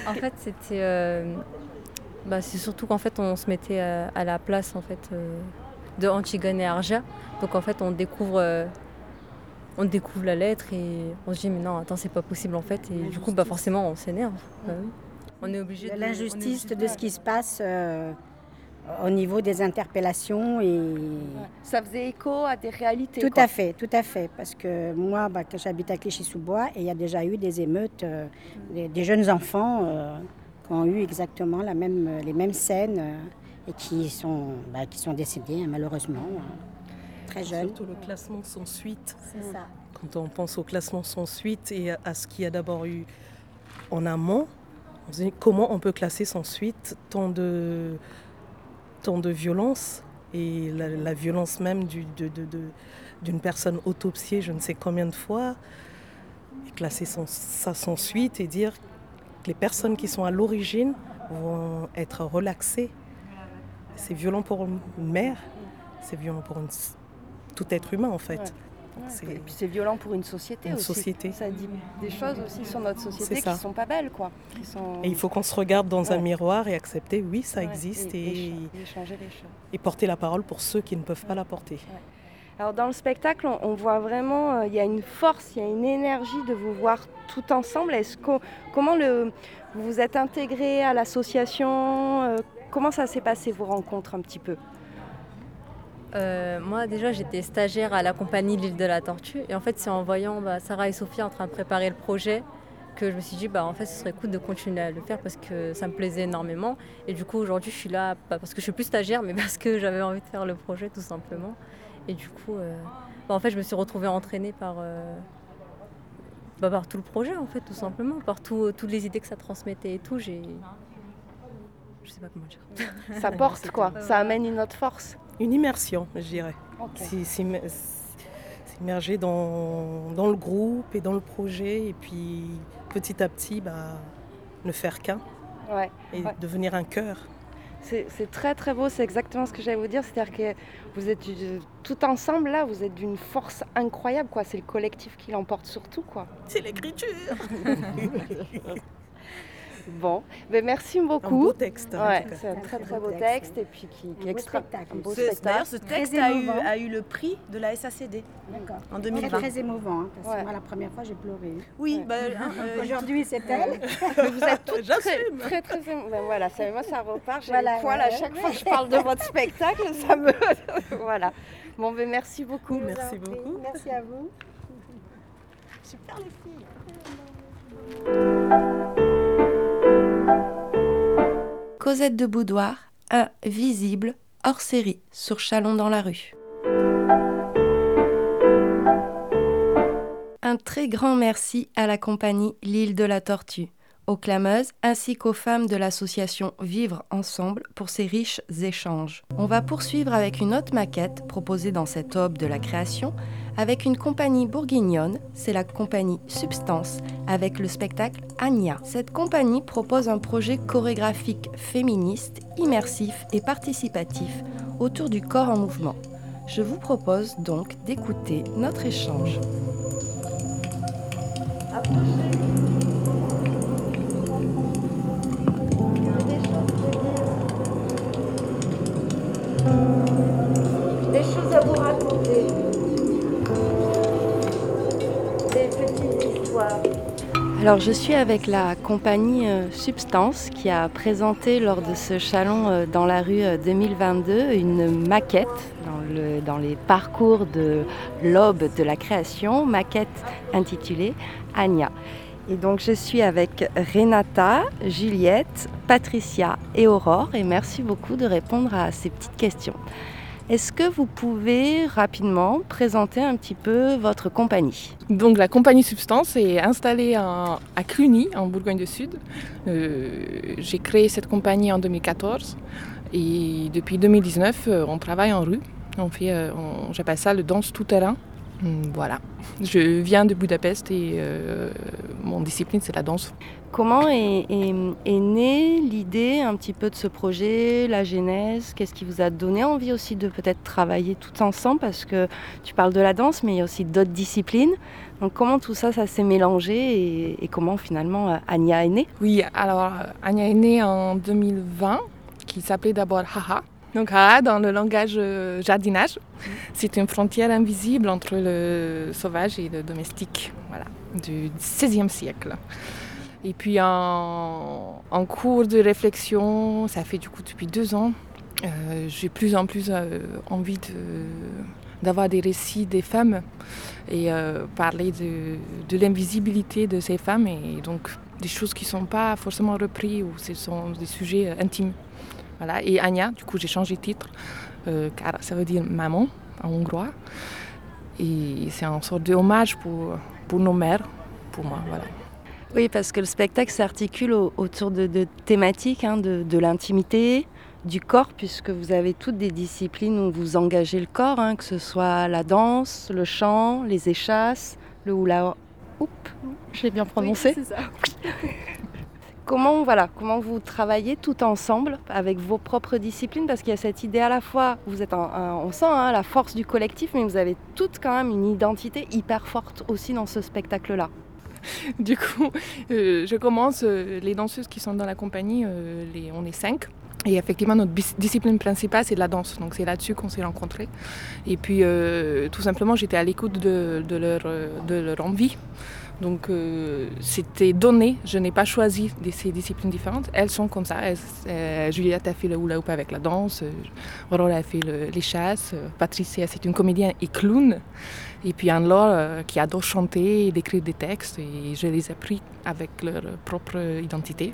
En fait, c'était... Euh, bah, c'est surtout qu'en fait, on se mettait à, la place en fait, euh, de Antigone et Argia. Donc en fait, on découvre... on découvre la lettre et on se dit mais non attends c'est pas possible en fait et du coup bah forcément on s'énerve. Bah on est obligé de l'injustice de, ce qui se passe au niveau des interpellations et ça faisait écho à des réalités. Tout à fait, tout à fait, parce que moi, bah, j'habite à Clichy-sous-Bois et il y a déjà eu des émeutes, euh, des, jeunes enfants euh, qui ont eu exactement la même, les mêmes scènes euh, et qui sont, bah, qui sont décédés hein, malheureusement. très jeune. Surtout le classement sans suite. C'est ça. Quand on pense au classement sans suite et à ce qu'il y a d'abord eu en amont, on se dit comment on peut classer sans suite tant de, tant de violence et la, violence même d'une personne autopsiée je ne sais combien de fois, et classer ça sans suite et dire que les personnes qui sont à l'origine vont être relaxées. C'est violent pour une mère, c'est violent pour tout être humain en fait. Et puis c'est violent pour une société Une aussi. société. Ça dit des choses aussi sur notre société qui ça. sont pas belles, quoi. Qui sont... Et il faut qu'on se regarde dans un miroir et accepter, oui, ça Ouais, existe, et- et, et cha- et changer les choses. et porter la parole pour ceux qui ne peuvent pas la porter. Alors dans le spectacle, on, on voit vraiment, euh, il y a une force, il y a une énergie de vous voir tout ensemble. Est-ce que, comment le, vous vous êtes intégré à l'association euh, Comment ça s'est passé vos rencontres un petit peu? Euh, moi déjà j'étais stagiaire à la compagnie L'île de la Tortue. Et en fait c'est en voyant bah, Sarah et Sophie en train de préparer le projet que je me suis dit bah en fait ce serait cool de continuer à le faire parce que ça me plaisait énormément. Et du coup aujourd'hui je suis là pas parce que je suis plus stagiaire mais parce que j'avais envie de faire le projet tout simplement. Et du coup euh, bah, en fait je me suis retrouvée entraînée par euh, bah, par tout le projet en fait tout simplement. Par tout- toutes les idées que ça transmettait et tout j'ai je sais pas comment dire. Ça porte quoi, ça amène une autre force. Une immersion, je dirais. S'immerger dans, dans le groupe et dans le projet, et puis petit à petit, bah, ne faire qu'un Ouais, et ouais. devenir un cœur. C'est très très beau, c'est exactement ce que j'allais vous dire. C'est-à-dire que vous êtes du- tout ensemble là, vous êtes d'une force incroyable quoi. C'est le collectif qui l'emporte surtout quoi. C'est l'écriture. Bon, ben merci beaucoup. beau texte, Ouais, c'est un Un très très très beau beau texte, texte et puis qui, qui beau extra. spectacle. un beau Ce- spectacle. D'ailleurs, ce Très texte a eu, a eu le prix de la SACD D'accord. en Très, 2020. très émouvant. hein, parce que Ouais. moi, la première fois, j'ai pleuré. Oui, bah, hein, euh, Aujourd'hui, c'est elle. Mais vous êtes toutes très très très émo- ben voilà, ça, moi ça repart. J'ai Voilà, les poils à ouais, chaque ouais. fois que je parle de votre spectacle, ça me voilà. Bon ben merci beaucoup. Merci beaucoup. Merci à vous. Super les filles. Cosette de Boudoir, invisible, hors série, sur Chalon dans la rue. Un très grand merci à la compagnie L'île de la Tortue, aux clameuses ainsi qu'aux femmes de l'association Vivre Ensemble pour ces riches échanges. On va poursuivre avec une autre maquette proposée dans cette aube de la création avec une compagnie bourguignonne, c'est la compagnie Substance, avec le spectacle Anya. Cette compagnie propose un projet chorégraphique féministe, immersif et participatif autour du corps en mouvement. Je vous propose donc d'écouter notre échange. Alors je suis avec la compagnie euh, Substance qui a présenté lors de ce chalon euh, dans la rue euh, 2022 une maquette dans les parcours de l'aube de la création, maquette intitulée Anya. Et donc je suis avec Renata, Juliette, Patricia et Aurore et merci beaucoup de répondre à ces petites questions. Est-ce que vous pouvez rapidement présenter un petit peu votre compagnie? Donc la compagnie Substance est installée à, Cluny, en Bourgogne-du-Sud. Euh, J'ai créé cette compagnie en 2014 et depuis 2019, euh, on travaille en rue. On fait, euh, j'appelle ça le danse tout terrain. Hum, Voilà. Je viens de Budapest et euh, mon discipline c'est la danse. Comment est, est- est née l'idée un petit peu de ce projet, la genèse? Qu'est-ce qui vous a donné envie aussi de peut-être travailler tout ensemble? Parce que tu parles de la danse, mais il y a aussi d'autres disciplines. Donc comment tout ça, ça s'est mélangé et, et comment finalement euh, Anya est née? Oui, alors euh, Anya est née en 2020, qui s'appelait d'abord Haha. Donc Haha, dans le langage euh, jardinage, c'est une frontière invisible entre le sauvage et le domestique, voilà, du XVIe siècle. Et puis en, cours de réflexion, ça fait du coup depuis deux ans, euh, j'ai plus en plus euh, envie d'avoir des récits des femmes et parler de, de l'invisibilité de ces femmes et donc des choses qui ne sont pas forcément reprises ou ce sont des sujets intimes. Voilà. Et Anya, du coup j'ai changé de titre euh, car ça veut dire maman. en hongrois. Et c'est un sorte de hommage pour, pour nos mères, pour moi. Voilà. Oui, parce que le spectacle s'articule autour de, thématiques, hein, de, l'intimité, du corps, puisque vous avez toutes des disciplines où vous engagez le corps, hein, que ce soit la danse, le chant, les échasses, le hula hoop, je l'ai bien prononcé. ça. comment, voilà, comment vous travaillez tout ensemble avec vos propres disciplines? Parce qu'il y a cette idée à la fois, vous êtes on sent hein, la force du collectif, mais vous avez toutes quand même une identité hyper forte aussi dans ce spectacle-là. Du coup, euh, je commence, euh, les danseuses qui sont dans la compagnie, euh, on est cinq. Et effectivement, notre discipline principale, c'est la danse. Donc, c'est là-dessus qu'on s'est rencontrés. Et puis, tout simplement, j'étais à l'écoute de, leur, de leur envie. Donc euh, c'était donné, je n'ai pas choisi ces disciplines différentes. Elles sont comme ça. Euh, Juliette a fait le hula hoop avec la danse, Aurora a fait les chasses, Patricia c'est une comédienne et clown. Et puis Anne-Laure euh, qui adore chanter et écrire des textes et je les ai pris avec leur propre identité.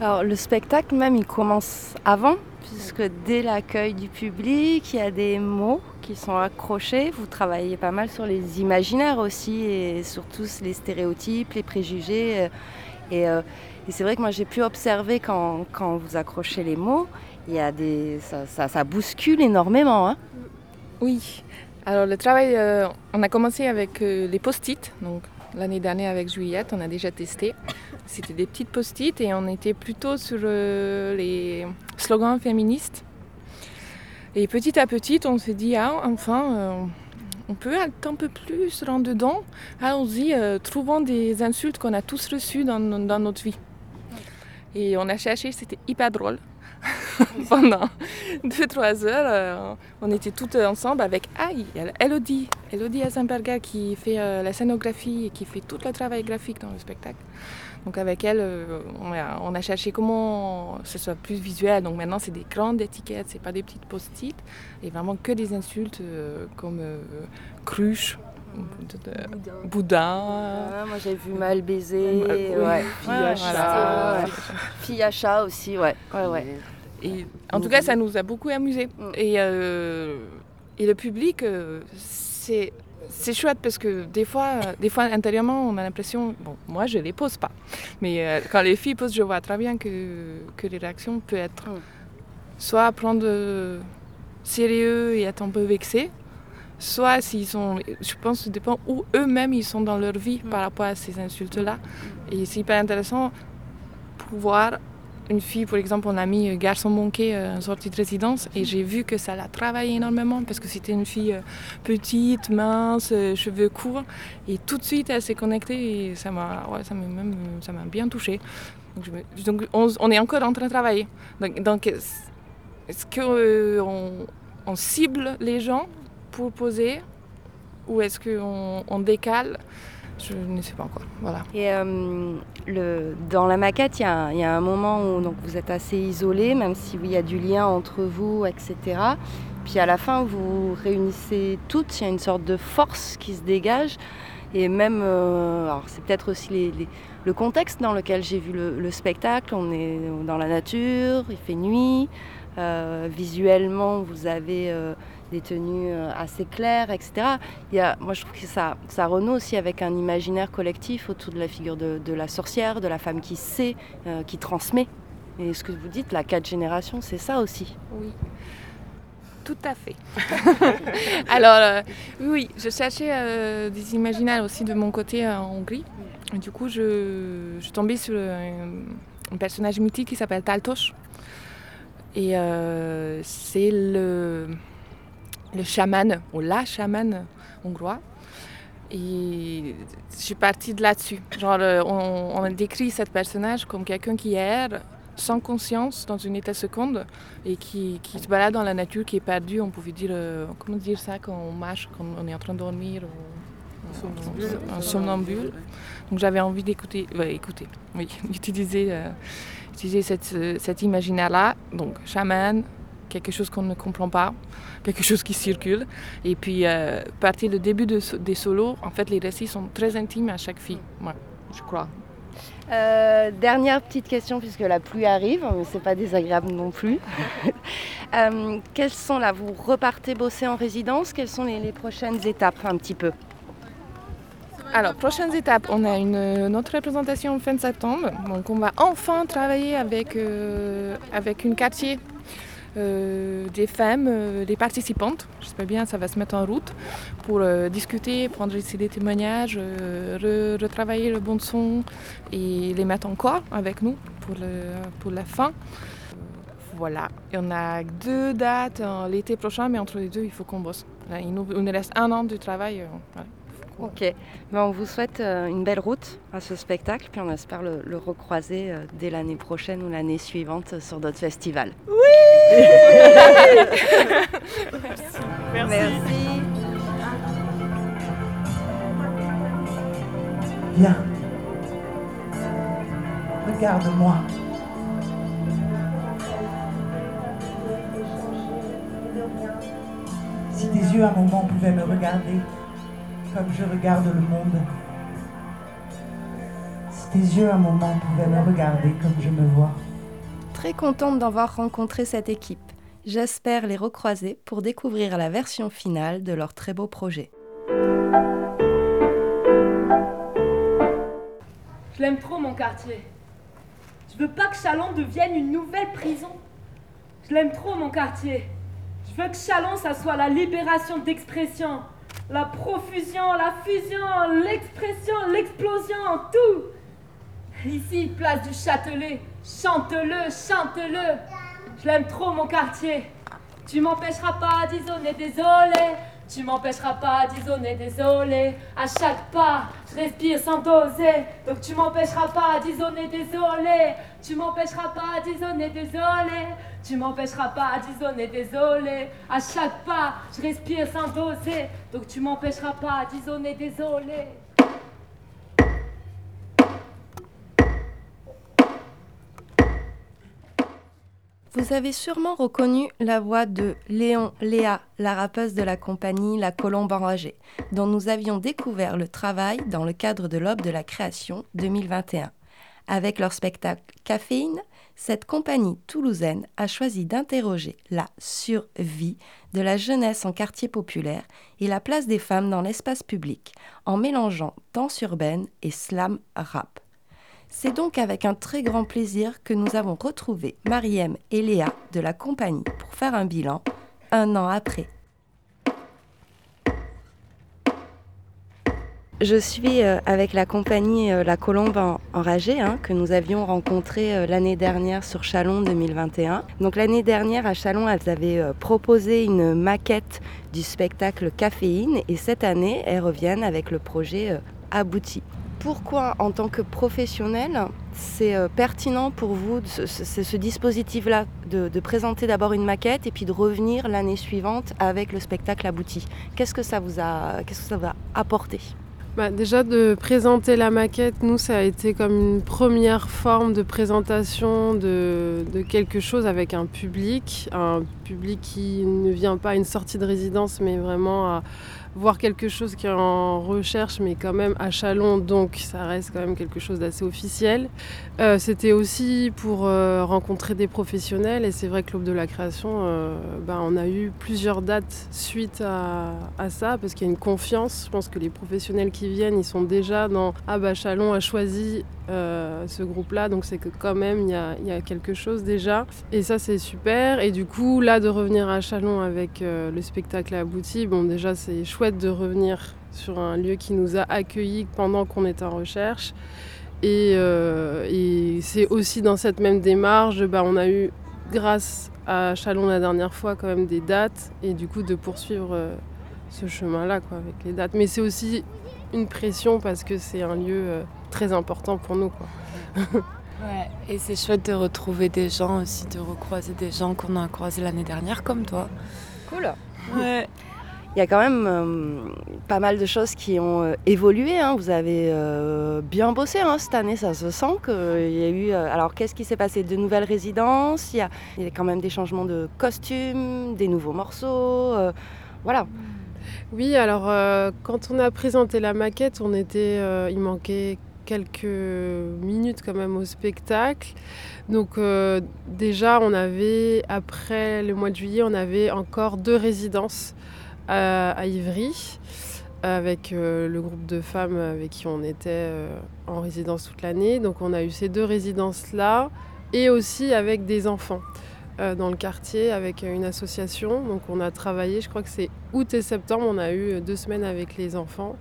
Alors le spectacle même il commence avant puisque dès l'accueil du public il y a des mots qui sont accrochés. Vous travaillez pas mal sur les imaginaires aussi et sur tous les stéréotypes, les préjugés. Euh, euh, et, c'est vrai que moi j'ai pu observer quand, vous accrochez les mots, il y a des, ça, bouscule énormément. Hein. oui. Alors le travail, euh, on a commencé avec les post-it. Donc l'année dernière avec Juliette, on a déjà testé. C'était des petites post-it et on était plutôt sur les slogans féministes. Et petit à petit, on s'est dit, ah, enfin, euh, on peut être un peu plus rendre dedans. Allons-y, euh, trouvons des insultes qu'on a tous reçues dans, notre vie. Et on a cherché, c'était hyper drôle. Pendant 2-3 heures, euh, on était toutes ensemble avec Aïe, Elodie, Elodie Eisenberger qui fait la scénographie et qui fait tout le travail graphique dans le spectacle. Donc avec elle, euh, on a, cherché comment ce soit plus visuel. Donc maintenant, c'est des grandes étiquettes, c'est pas des petites post-it, et vraiment que des insultes euh, comme euh, cruche. Boudin. Ah, moi j'ai vu mal baiser, ouais. fille, à chat. aussi, ouais. ouais, ouais. Et, en tout cas, ça nous a beaucoup amusé. Mm. Et, et le public, c'est c'est chouette parce que des fois, des fois intérieurement, on a l'impression, bon, moi je les pose pas, mais euh, quand les filles posent, je vois très bien que, que les réactions peuvent être mm. soit prendre sérieux et être un peu vexés, soit s'ils sont, je pense, que ça dépend où eux-mêmes ils sont dans leur vie mm. par rapport à ces insultes-là. Et c'est hyper intéressant pouvoir une fille, par exemple, on a mis euh, Garçon manqué euh, en sortie de résidence et j'ai vu que ça l'a travaillé énormément parce que c'était une fille euh, petite, mince, cheveux courts et tout de suite elle s'est connectée et ça m'a ouais, même ça m'a bien touché. Donc, on, est encore en train de travailler. Donc, est-ce qu'on on cible les gens pour poser ou est-ce qu'on on décale je ne sais pas encore. Voilà. Et euh, le, dans la maquette, il y, a un moment où donc, vous êtes assez isolé, même s'il y a du lien entre vous, etc. Puis à la fin, vous réunissez toutes, il y a une sorte de force qui se dégage. Et même, euh, c'est peut-être aussi le contexte dans lequel j'ai vu le, spectacle. On est dans la nature, il fait nuit. Euh, visuellement, vous avez des tenues euh, assez claires, etc. Il y a, moi, je trouve que ça, ça renoue aussi avec un imaginaire collectif autour de la figure de, la sorcière, de la femme qui sait, euh, qui transmet. Et ce que vous dites, la quatre générations, c'est ça aussi. Oui. Tout à fait. Alors, euh, oui, je cherchais des imaginaires aussi de mon côté en Hongrie. du coup, je, je tombais sur un, personnage mythique qui s'appelle Taltosh. Et c'est le, le chaman, ou la chamane hongrois. Et je suis partie de là-dessus. Genre, euh, on, décrit ce personnage comme quelqu'un qui erre sans conscience dans une état seconde et qui, se balade dans la nature, qui est perdu. On pouvait dire, euh, comment dire ça quand on marche, quand on est en train de dormir, un somnambule. Donc j'avais envie d'écouter, écouter, oui, utiliser, euh, utiliser cette, cet imaginaire-là. Donc chaman, quelque chose qu'on ne comprend pas, quelque chose qui circule. Et puis, euh, partir du début des solos, en fait, les récits sont très intimes à chaque fille, moi, je crois. Euh, dernière petite question, puisque la pluie arrive, mais c'est pas désagréable non plus. Euh, quelles sont là Vous repartez bosser en résidence Quelles sont les, les prochaines étapes un petit peu? Alors, prochaines étapes, on a une, notre représentation fin septembre. Donc, on va enfin travailler avec, euh, avec une quartier euh, des femmes, euh, des participantes. J'espère bien ça va se mettre en route pour euh, discuter, prendre ici des témoignages, re- retravailler le bon son et les mettre encore avec nous pour, le, pour la fin. Voilà, et on a deux dates l'été prochain, mais entre les deux, il faut qu'on bosse. Là, il, nous, il reste un an de travail. Ok, Ben, on vous souhaite euh, une belle route à ce spectacle, puis on espère le, le recroiser euh, dès l'année prochaine ou l'année suivante euh, sur d'autres festivals. Oui Merci. Viens. Regarde-moi. Si tes yeux à un moment pouvaient me regarder comme je regarde le monde. Si tes yeux à un moment pouvaient me regarder comme je me vois. Très contente d'avoir rencontré cette équipe. J'espère les recroiser pour découvrir la version finale de leur très beau projet. Je l'aime trop mon quartier. Je veux pas que Chalon devienne une nouvelle prison. Je l'aime trop mon quartier. Je veux que Chalon, ça soit la libération d'expression, la profusion, la fusion, l'expression, l'explosion, tout. Ici, place du Châtelet, chante-le, chante-le. Je l'aime trop mon quartier. Tu m'empêcheras pas d'isonner, désolé. Tu m'empêcheras pas d'isonner, désolé. À chaque pas, je respire sans doser. Donc tu m'empêcheras pas d'isonner, désolé. Tu m'empêcheras pas d'isonner, désolé. Tu m'empêcheras pas d'isonner, désolé. À chaque pas, je respire sans doser. Donc tu m'empêcheras pas d'isonner, désolé. Vous avez sûrement reconnu la voix de Léon Léa, la rappeuse de la compagnie La Colombe Enragée, dont nous avions découvert le travail dans le cadre de l'Aube de la création 2021. Avec leur spectacle Caféine, cette compagnie toulousaine a choisi d'interroger la survie de la jeunesse en quartier populaire et la place des femmes dans l'espace public, en mélangeant danse urbaine et slam rap. C'est donc avec un très grand plaisir que nous avons retrouvé Mariem et Léa de la compagnie pour faire un bilan un an après. Je suis euh, avec la compagnie euh, La Colombe en- Enragée hein, que nous avions rencontrée euh, l'année dernière sur Chalon 2021. Donc l'année dernière à Chalon, elles avaient proposé une maquette du spectacle Caféine et cette année, elles reviennent avec le projet Abouti. Pourquoi, en tant que professionnel, c'est pertinent pour vous, ce, ce- dispositif-là, de, présenter d'abord une maquette et puis de revenir l'année suivante avec le spectacle abouti? Qu'est-ce que ça vous a, qu'est-ce que ça va apporter Bah, déjà de présenter la maquette, nous ça a été comme une première forme de présentation de, de quelque chose avec un public, un public qui ne vient pas à une sortie de résidence mais vraiment à voir quelque chose qui est en recherche mais quand même à Chalon donc ça reste quand même quelque chose d'assez officiel. Euh, C'était aussi pour euh, rencontrer des professionnels et c'est vrai que l'Aube de la création, euh, bah, on a eu plusieurs dates suite à, ça parce qu'il y a une confiance. Je pense que les professionnels qui viennent, ils sont déjà dans Ah bah Chalon a choisi euh, ce groupe-là, donc c'est que quand même il y a, y a quelque chose déjà. Et ça c'est super. Et du coup, là de revenir à Chalon avec le spectacle abouti, bon déjà c'est chouette de revenir sur un lieu qui nous a accueillis pendant qu'on était en recherche. Et, euh, et c'est aussi dans cette même démarche, bah, on a eu, grâce à Chalon la dernière fois, quand même des dates, et du coup de poursuivre euh, ce chemin-là quoi, avec les dates. Mais c'est aussi une pression parce que c'est un lieu euh, très important pour nous. Quoi. Ouais, et c'est chouette de retrouver des gens aussi, de recroiser des gens qu'on a croisés l'année dernière comme toi. Cool. Ouais. Il y a quand même euh, pas mal de choses qui ont euh, évolué. hein. Vous avez euh, bien bossé hein, cette année, ça se sent qu'il y a eu. alors, qu'est-ce qui s'est passé? De nouvelles résidences, il y, a, il y a quand même des changements de costumes, des nouveaux morceaux. voilà. Oui, alors quand on a présenté la maquette, on était, il manquait quelques minutes quand même au spectacle. Donc déjà, on avait, après le mois de juillet, on avait encore deux résidences à, Ivry avec euh, le groupe de femmes avec qui on était euh, en résidence toute l'année. Donc on a eu ces deux résidences-là et aussi avec des enfants euh, dans le quartier avec une association. Donc on a travaillé, je crois que c'est août et septembre, on a eu deux semaines avec les enfants.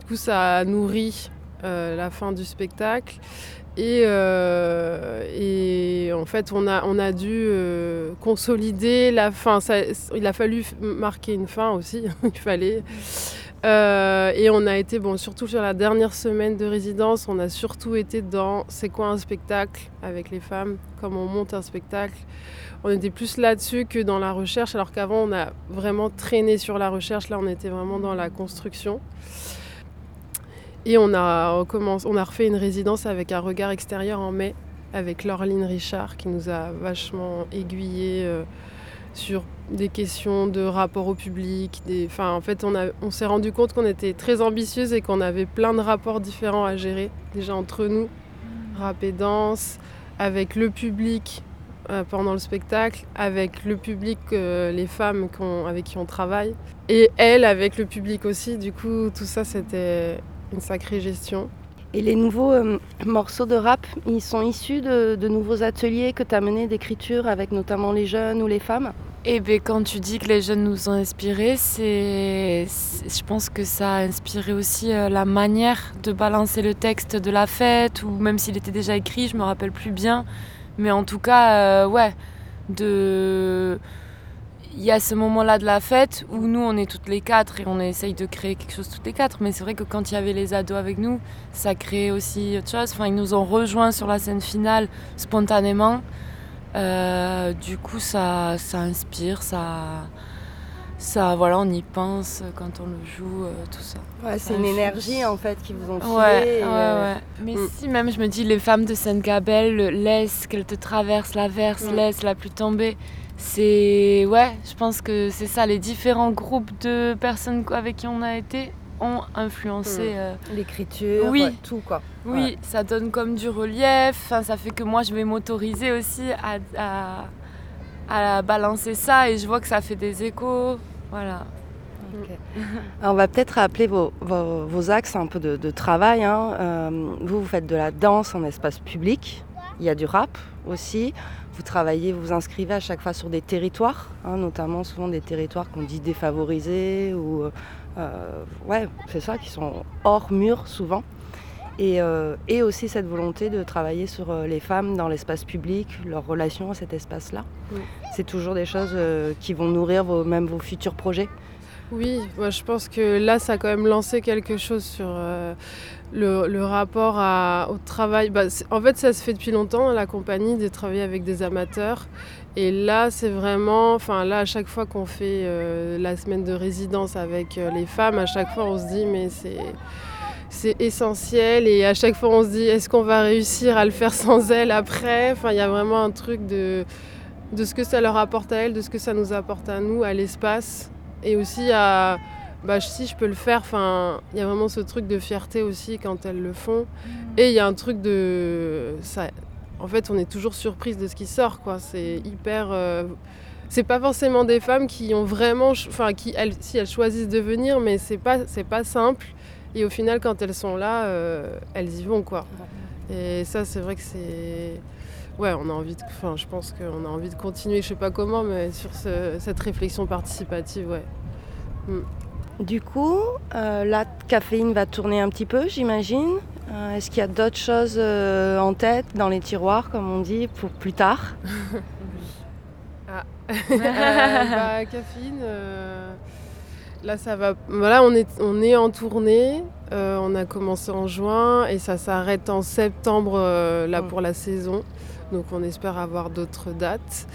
Du coup ça a nourri la fin du spectacle. Et, et, en fait, on a, on a dû consolider la fin. Ça, il a fallu marquer une fin aussi. il fallait. Euh, et on a été, bon, surtout sur la dernière semaine de résidence, on a surtout été dans c'est quoi un spectacle avec les femmes, comment on monte un spectacle. On était plus là-dessus que dans la recherche, alors qu'avant on a vraiment traîné sur la recherche, là on était vraiment dans la construction. Et on a, on a refait une résidence avec un regard extérieur en mai, avec Laureline Richard qui nous a vachement aiguillé. Euh, sur des questions de rapport au public. Enfin, en fait, on, a... on s'est rendu compte qu'on était très ambitieuse et qu'on avait plein de rapports différents à gérer, déjà entre nous, rap et danse, avec le public euh, pendant le spectacle, avec le public, les femmes avec qui on travaille, et elle avec le public aussi. Du coup, tout ça, c'était une sacrée gestion. Et les nouveaux euh, morceaux de rap, ils sont issus de, nouveaux ateliers que tu as menés d'écriture avec notamment les jeunes ou les femmes? Eh bien, quand tu dis que les jeunes nous ont inspirés, c'est, je pense que ça a inspiré aussi euh, la manière de balancer le texte de la fête, ou même s'il était déjà écrit, je me rappelle plus bien. Mais en tout cas, euh, ouais, de il y a ce moment-là de la fête où nous, on est toutes les quatre et on essaye de créer quelque chose toutes les quatre. Mais c'est vrai que quand il y avait les ados avec nous, ça créait aussi autre chose. Enfin, ils nous ont rejoints sur la scène finale spontanément. Euh, du coup, ça, ça inspire, ça, ça, voilà, on y pense quand on le joue, euh, tout ça. Ouais, c'est une énergie en fait qui vous ont filé. Ouais, euh, ouais, Mais mm. si même je me dis, les femmes de Sainte-Gabelle, laisse qu'elles te traversent la verse, mm. laisse la pluie tomber c'est ouais, je pense que c'est ça. Les différents groupes de personnes avec qui on a été ont influencé hmm. euh, l'écriture, oui. tout quoi. Oui, ça donne comme du relief. Ça fait que moi, je vais m'autoriser aussi à, à, balancer ça et je vois que ça fait des échos. Voilà. on va peut-être rappeler vos, vos, axes un peu de, travail. Hein. Euh, vous, vous faites de la danse en espace public. Il y a du rap aussi. Vous travaillez, vous inscrivez à chaque fois sur des territoires, hein, notamment souvent des territoires qu'on dit défavorisés ou euh, ouais, c'est ça, qui sont hors mur souvent. Et, euh, et, aussi cette volonté de travailler sur euh, les femmes dans l'espace public, leur relation à cet espace-là. C'est toujours des choses qui vont nourrir vos, même vos futurs projets. Oui, moi je pense que là ça a quand même lancé quelque chose sur le, rapport au travail. Bah, en fait, ça se fait depuis longtemps, la compagnie, de travailler avec des amateurs. Et là, c'est vraiment, enfin là, à chaque fois qu'on fait euh, la semaine de résidence avec euh, les femmes, à chaque fois, on se dit, mais c'est essentiel et à chaque fois on se dit est-ce qu'on va réussir à le faire sans elles après? Enfin, il y a vraiment un truc de, de ce que ça leur apporte à elles, de ce que ça nous apporte à nous, à l'espace et aussi à, bah, si je peux le faire, enfin, il y a vraiment ce truc de fierté aussi quand elles le font. Mm. Et il y a un truc de. Ça, en fait, on est toujours surprise de ce qui sort, quoi. C'est hyper. Euh, c'est pas forcément des femmes qui ont vraiment. Enfin, qui, elles, si elles choisissent de venir, mais c'est pas, c'est pas simple. Et au final, quand elles sont là, euh, elles y vont, quoi. Et ça, c'est vrai que c'est. Ouais, on a envie de. Enfin, je pense qu'on a envie de continuer, je sais pas comment, mais sur cette réflexion participative, ouais. Mm. Du coup, euh, la caféine va tourner un petit peu, j'imagine. Euh, est-ce qu'il y a d'autres choses euh, en tête, dans les tiroirs, comme on dit, pour plus tard? Ah, bah, caféine. Là, ça va. Voilà, on est, on est en tournée. On a commencé en juin et ça s'arrête en septembre là mm. pour la saison. Donc, on espère avoir d'autres dates.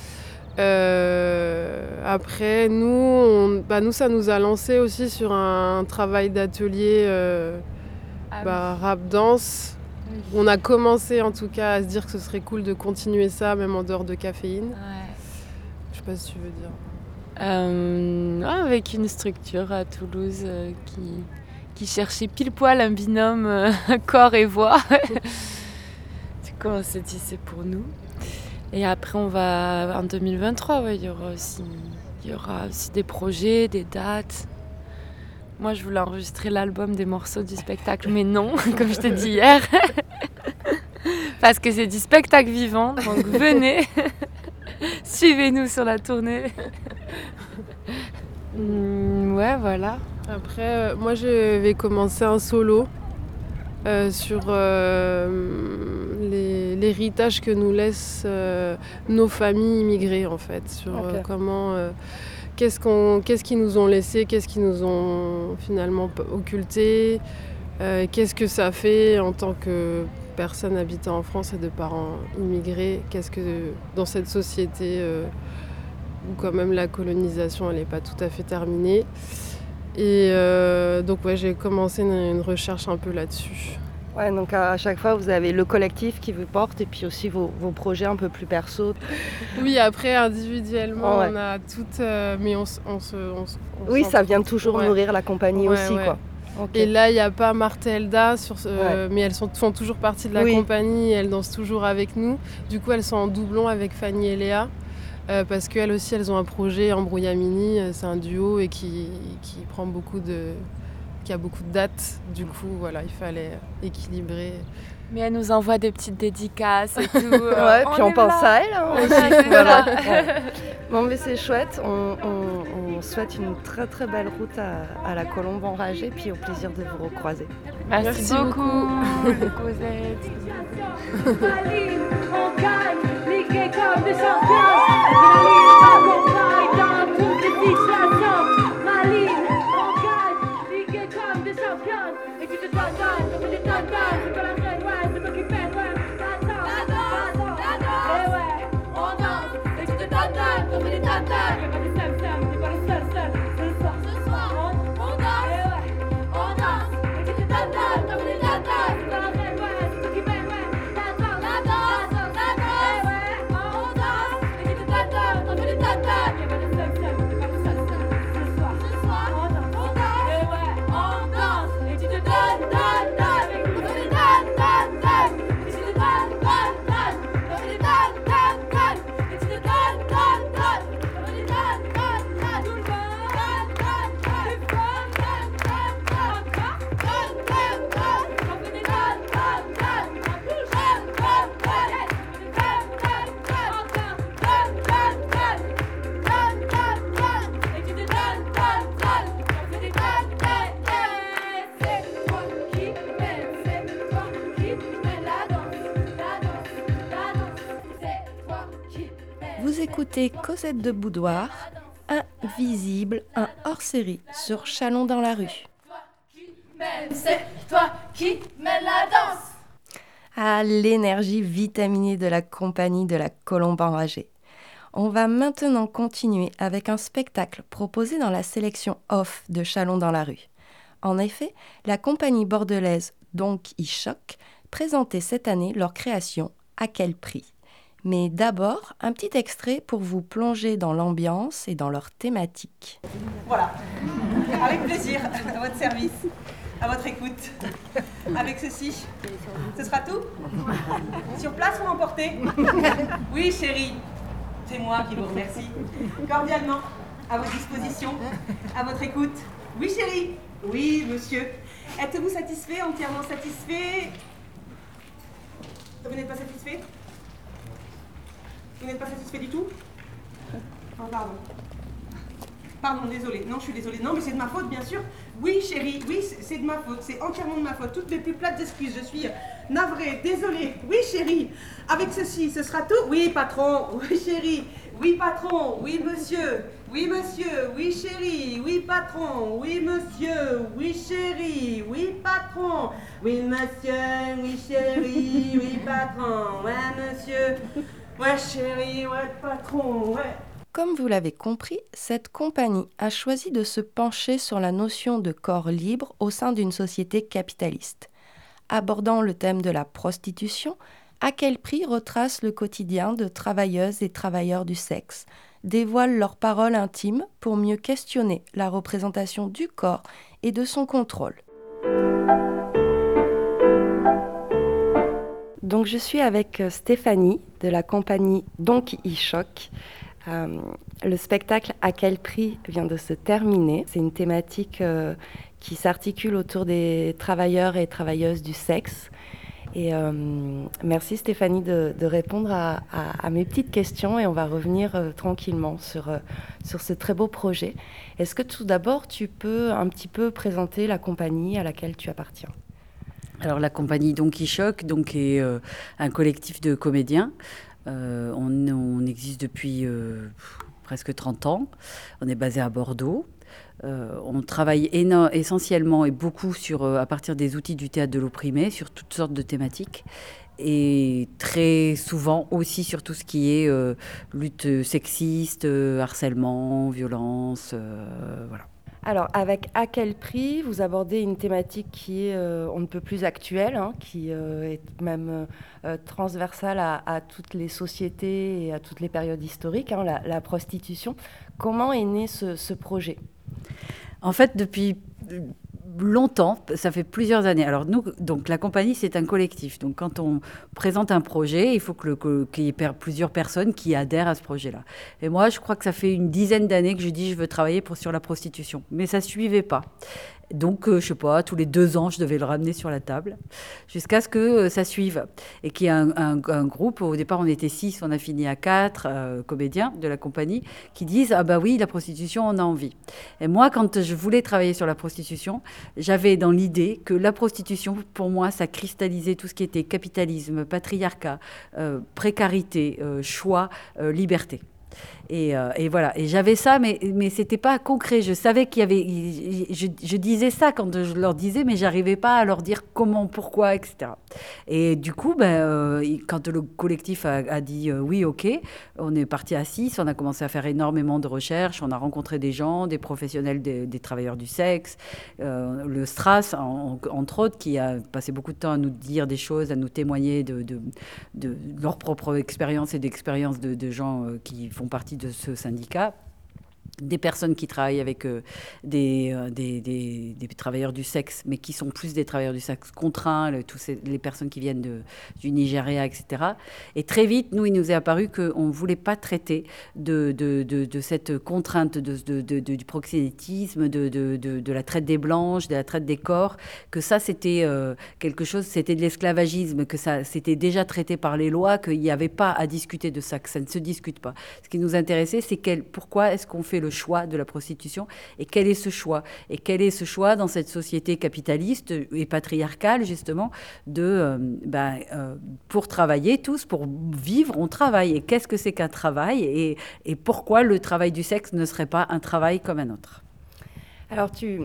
Euh, après, nous, bah, nous, ça nous a lancé aussi sur un travail d'atelier euh, ah bah, rap danse. On a commencé en tout cas à se dire que ce serait cool de continuer ça, même en dehors de caféine. Ouais. Je sais pas si tu veux dire. Euh, avec une structure à Toulouse qui, qui cherchait pile poil un binôme euh, corps et voix. du coup, on s'est dit c'est pour nous. Et après, on va en 2023, il, y aura aussi, il y aura aussi des projets, des dates. Moi, je voulais enregistrer l'album des morceaux du spectacle, mais non, comme je t'ai dit hier. Parce que c'est du spectacle vivant, donc venez, suivez-nous sur la tournée. Hmm, ouais, voilà. Après, euh, moi, je vais commencer un solo euh, sur euh, l'héritage que nous laissent euh, nos familles immigrées, en fait. Sur comment. qu'est-ce qu'on, qu'est-ce qu'ils nous ont laissé, qu'est-ce qu'ils nous ont finalement occulté, qu'est-ce que ça fait en tant que personne habitant en France et de parents immigrés, qu'est-ce que dans cette société où quand même la colonisation elle n'est pas tout à fait terminée. Et euh, donc ouais, j'ai commencé une, une recherche un peu là-dessus. Ouais, donc à chaque fois, vous avez le collectif qui vous porte et puis aussi vos, vos projets un peu plus perso. Oui, après individuellement, Ouais. on a toutes, euh, mais on, se, on s- on Oui, ça vient toujours nourrir la compagnie aussi, quoi. Et là, il n'y a pas Marthe et Elda, sur ce- euh, Ouais. mais elles sont, font toujours partie de la Oui. compagnie, elles dansent toujours avec nous. Du coup, elles sont en doublon avec Fanny et Léa. Euh, parce qu'elles aussi, elles ont un projet en Brouillamini, euh, c'est un duo et qui, qui prend beaucoup de, qui a beaucoup de dates. Du coup, voilà, il fallait équilibrer. Mais elle nous envoie des petites dédicaces et tout. Ouais, puis on pense là. à elle. hein, aussi. Voilà. Ouais. Bon, mais c'est chouette. On, on- on souhaite une très très belle route à, à la Colombe enragée, puis au plaisir de vous recroiser. Merci, Merci beaucoup, beaucoup. Cosette. De Boudoir, Invisible, un hors-série sur Chalon dans la rue. Mène, c'est toi qui mènes la danse. à l'énergie vitaminée de la compagnie de la Colombe enragée. On va maintenant continuer avec un spectacle proposé dans la sélection off de Chalon dans la rue. En effet, la compagnie bordelaise Donc y Choc présentait cette année leur création À quel prix? Mais d'abord, un petit extrait pour vous plonger dans l'ambiance et dans leur thématique. Voilà. Avec plaisir, à votre service, à votre écoute. Avec ceci, ce sera tout? Sur place ou emporté Oui, chérie. C'est moi qui vous remercie. Cordialement, à votre disposition, à votre écoute. Oui, chérie. Oui, monsieur. Êtes-vous satisfait, entièrement satisfait? Vous n'êtes pas satisfait? Vous n'êtes pas satisfait du tout Oh, pardon. Pardon, désolé. Non, je suis désolée. Non, mais c'est de ma faute, bien sûr. Oui, chérie, oui, c'est de ma faute. C'est entièrement de ma faute. Toutes mes plus plates excuses. Je suis navrée, désolée. Oui, chérie. Avec ceci, ce sera tout Oui, patron. Oui, chérie. Oui, patron. Oui, monsieur. Oui, monsieur. Oui, chérie. Oui, patron. Oui, monsieur. Oui, chérie. Oui, patron. Oui, monsieur. Oui, chérie. Oui, patron. Ouais, monsieur. Ouais, chérie. Ouais. Ouais. Comme vous l'avez compris, cette compagnie a choisi de se pencher sur la notion de corps libre au sein d'une société capitaliste. Abordant le thème de la prostitution, à quel prix retrace le quotidien de travailleuses et travailleurs du sexe, dévoile leurs paroles intimes pour mieux questionner la représentation du corps et de son contrôle. Donc je suis avec euh, Stéphanie de la compagnie Donkey Choc. Euh, le spectacle À quel prix vient de se terminer. C'est une thématique euh, qui s'articule autour des travailleurs et travailleuses du sexe. Et merci Stéphanie de, répondre à, mes petites questions et on va revenir tranquillement sur, sur ce très beau projet. Est-ce que tout d'abord tu peux un petit peu présenter la compagnie à laquelle tu appartiens? Alors la compagnie Donkey Choc donc, est euh, un collectif de comédiens. Euh, on, existe depuis euh, presque 30 ans. On est basé à Bordeaux. on travaille essentiellement et beaucoup sur, à partir des outils du théâtre de l'opprimé, sur toutes sortes de thématiques. Et très souvent aussi sur tout ce qui est lutte sexiste, harcèlement, violence. voilà. Alors, avec à quel prix vous abordez une thématique qui est euh, on ne peut plus actuelle, hein, qui euh, est même euh, transversale à, toutes les sociétés et à toutes les périodes historiques, hein, la, prostitution? Comment est né ce projet? En fait, depuis longtemps, ça fait plusieurs années. Alors nous, donc la compagnie, c'est un collectif. Donc quand on présente un projet, il faut qu'il y ait plusieurs personnes qui adhèrent à ce projet-là. Et moi, je crois que ça fait une dizaine d'années que je dis je veux travailler pour, sur la prostitution. Mais ça ne suivait pas. Donc, je euh, je sais pas, tous les deux ans, je devais le ramener sur la table, jusqu'à ce que euh, ça suive. Et qu'il y ait un, groupe, au départ on était six, on a fini à quatre euh, comédiens de la compagnie, qui disent Ah bah oui, la prostitution, on a envie. Et moi, quand je voulais travailler sur la prostitution, j'avais dans l'idée que la prostitution, pour moi, ça cristallisait tout ce qui était capitalisme, patriarcat, précarité, choix, liberté. Euh, et, voilà. Et j'avais ça, mais, mais c'était pas concret. Je savais qu'il y avait. Je, disais ça quand je leur disais, mais j'arrivais pas à leur dire comment, pourquoi, etc. Et du coup, ben, euh, quand le collectif a, dit euh, oui, ok, on est parti à six, on a commencé à faire énormément de recherches, on a rencontré des gens, des professionnels, des, travailleurs du sexe, le Stras, entre autres, qui a passé beaucoup de temps à nous dire des choses, à nous témoigner de leur propre expérience et d'expérience de, de gens qui font partie de ce syndicat des personnes qui travaillent avec euh, euh, des, des, des, travailleurs du sexe, mais qui sont plus des travailleurs du sexe contraints, le, les personnes qui viennent du Nigeria, etc. Et très vite, nous, il nous est apparu qu'on ne voulait pas traiter de, de, de cette contrainte du proxénétisme, de, la traite des blanches, de la traite des corps, que ça, c'était euh, quelque chose, c'était de l'esclavagisme, que ça, c'était déjà traité par les lois, qu'il n'y avait pas à discuter de ça, que ça ne se discute pas. Ce qui nous intéressait, c'est pourquoi est-ce qu'on fait le choix de la prostitution. Et quel est ce choix? Et quel est ce choix dans cette société capitaliste et patriarcale justement de euh, ben, euh, pour travailler tous pour vivre on travaille. Et qu'est-ce que c'est qu'un travail? Et, pourquoi le travail du sexe ne serait pas un travail comme un autre? Alors, tu,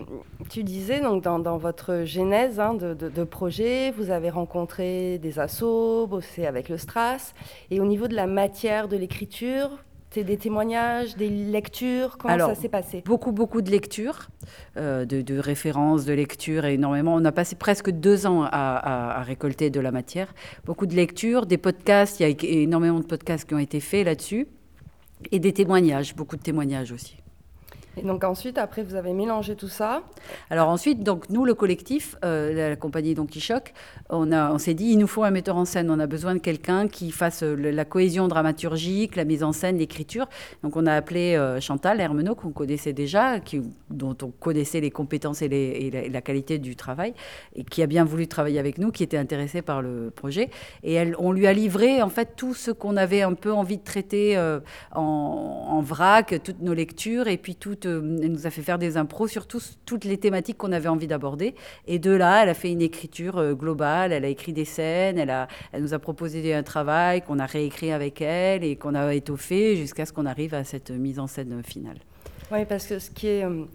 tu, disais donc dans, dans votre genèse hein, de, de, projet, vous avez rencontré des assos, bossé avec le Stras, et au niveau de la matière de l'écriture, des témoignages, des lectures Comment ça s'est passé? Beaucoup, beaucoup de lectures, euh, de, références, de lectures, énormément. On a passé presque deux ans à, récolter de la matière. Beaucoup de lectures, des podcasts, il y a énormément de podcasts qui ont été faits là-dessus, et des témoignages, beaucoup de témoignages aussi. Et donc ensuite, après, vous avez mélangé tout ça. Alors ensuite, donc nous, le collectif, euh, la compagnie Donkey Choc, on, on s'est dit, il nous faut un metteur en scène. On a besoin de quelqu'un qui fasse euh, la cohésion dramaturgique, la mise en scène, l'écriture. Donc on a appelé euh, Chantal Hermenot, qu'on connaissait déjà, dont on connaissait les compétences et, la, qualité du travail, et qui a bien voulu travailler avec nous, qui était intéressée par le projet. Et elle, on lui a livré en fait tout ce qu'on avait un peu envie de traiter en, en, vrac, toutes nos lectures, et puis toutes elle nous a fait faire des impros sur toutes les thématiques qu'on avait envie d'aborder. Et de là, elle a fait une écriture euh, globale, elle a écrit des scènes, elle, a, nous a proposé un travail qu'on a réécrit avec elle et qu'on a étoffé jusqu'à ce qu'on arrive à cette mise en scène finale. Oui, parce que ce qui est euh,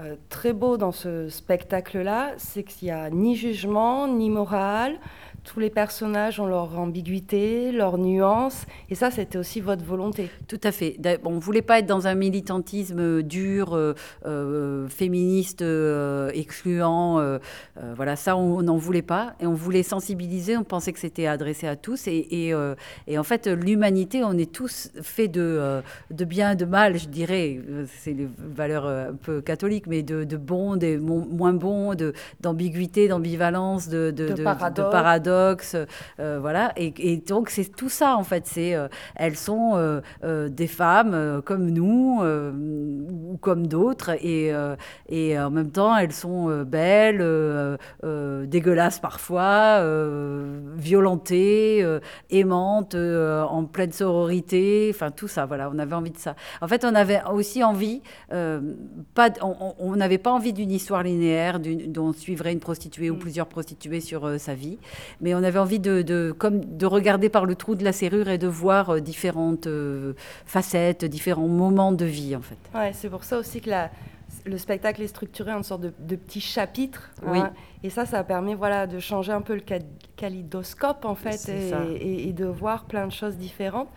euh, très beau dans ce spectacle-là, c'est qu'il n'y a ni jugement, ni morale tous les personnages ont leur ambiguïté, leurs nuances, et ça, c'était aussi votre volonté. Tout à fait. On ne voulait pas être dans un militantisme dur, euh, euh, féministe, euh, excluant. voilà, ça, on n'en voulait pas, et on voulait sensibiliser. On pensait que c'était adressé à tous, et, et, en fait, l'humanité, on est tous faits de, de bien, de mal, je dirais. C'est les valeurs un peu catholiques, mais de, de bon, des moins bons, d'ambiguïté, d'ambivalence, de, de, de paradoxe euh, voilà. Et, et donc c'est tout ça en fait. C'est euh, elles sont euh, des femmes comme nous ou comme d'autres, et, et en même temps elles sont belles, dégueulasses parfois, violentées, aimantes, en pleine sororité, enfin tout ça. Voilà, on avait envie de ça. En fait, on avait aussi envie, euh, pas, on- n'avait pas envie d'une histoire linéaire d'une- dont on suivrait une prostituée ou plusieurs prostituées sur euh, sa vie, mais on avait envie de, de, comme de regarder par le trou de la serrure et de voir euh, différentes euh, facettes, différents moments de vie en fait. Ouais, c'est pour ça aussi que la- le spectacle est structuré en sorte de, de petits chapitres. Oui. hein. Et ça, ça permet voilà, de changer un peu le kaléidoscope, en fait, et, ça. et- et de voir plein de choses différentes.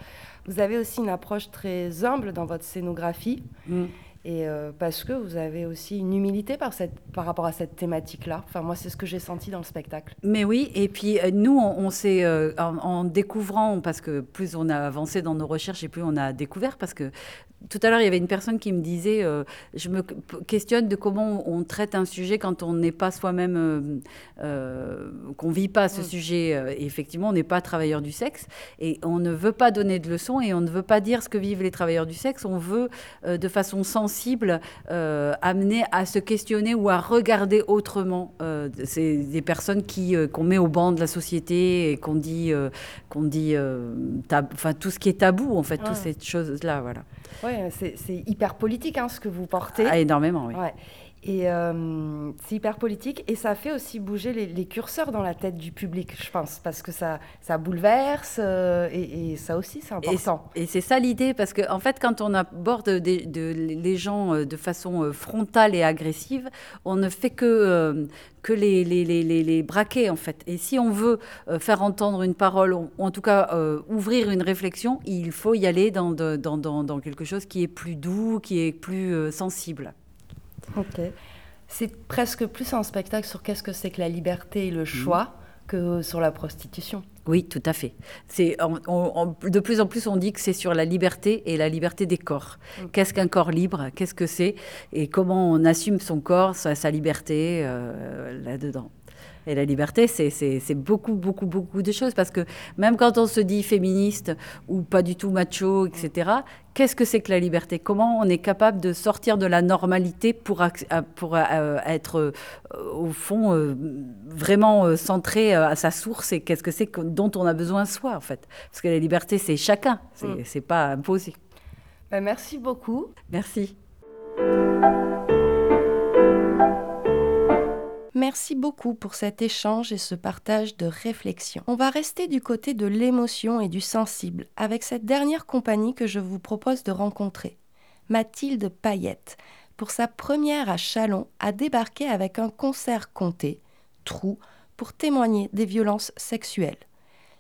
Vous avez aussi une approche très humble dans votre scénographie. Mm. Et euh, parce que vous avez aussi une humilité par, cette, par rapport à cette thématique-là. Enfin, moi, c'est ce que j'ai senti dans le spectacle. Mais oui, et puis euh, nous, on, on s'est, euh, en, en découvrant, parce que plus on a avancé dans nos recherches et plus on a découvert, parce que tout à l'heure, il y avait une personne qui me disait, euh, je me questionne de comment on traite un sujet quand on n'est pas soi-même, euh, euh, qu'on vit pas ce sujet. euh, Et effectivement, on n'est pas travailleur du sexe, et on ne veut pas donner de leçons, et on ne veut pas dire ce que vivent les travailleurs du sexe. On veut, de façon sensible, euh, amener à se questionner ou à regarder autrement. Euh, c'est des personnes qui euh, qu'on met au banc de la société et qu'on dit, qu'on dit, enfin tout ce qui est tabou en fait, Ouais. toutes ces choses-là, voilà. Ouais, c'est c'est hyper politique hein, ce que vous portez. Ah, énormément, oui. Ouais. Et euh, c'est hyper politique et ça fait aussi bouger les, les curseurs dans la tête du public, je pense, parce que ça, ça bouleverse euh, et, et ça aussi c'est important. et c'est ça l'idée, parce qu'en en fait, quand on aborde des- de- les gens euh, de façon frontale et agressive, on ne fait que, euh, que les, les, les, braquer, en fait. Et si on veut faire entendre une parole, ou en tout cas ouvrir une réflexion, il faut y aller dans, de- dans, dans, dans quelque chose qui est plus doux, qui est plus sensible. Ok. C'est presque plus un spectacle sur qu'est-ce que c'est que la liberté et le choix que sur la prostitution. Oui, tout à fait. C'est de plus en plus on dit que c'est sur la liberté et la liberté des corps. Qu'est-ce qu'un corps libre? Qu'est-ce que c'est? Et comment on assume son corps, sa, sa liberté euh, là-dedans? Et la liberté, c'est- beaucoup, beaucoup, beaucoup de choses. Parce que même quand on se dit féministe ou pas du tout macho, etc., qu'est-ce que c'est que la liberté? Comment on est capable de sortir de la normalité pour, ac- euh, pour euh, être, euh, au fond, euh, vraiment centré à sa source? Et qu'est-ce que c'est que- dont on a besoin soi, en fait? Parce que la liberté, c'est chacun, c'est Mm. c'est pas imposé. Ben, merci beaucoup. Merci. Merci beaucoup pour cet échange et ce partage de réflexion. On va rester du côté de l'émotion et du sensible avec cette dernière compagnie que je vous propose de rencontrer. Mathilde Payette, pour sa première à Chalon, a débarqué avec un concert compté, Trou, pour témoigner des violences sexuelles.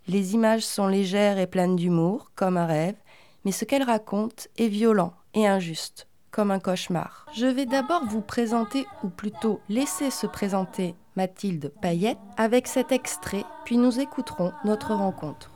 Les images sont légères et pleines d'humour, comme un rêve, mais ce qu'elle raconte est violent et injuste, comme un cauchemar. Je vais d'abord vous présenter, ou plutôt laisser se présenter Mathilde Payette avec cet extrait, puis nous écouterons notre rencontre.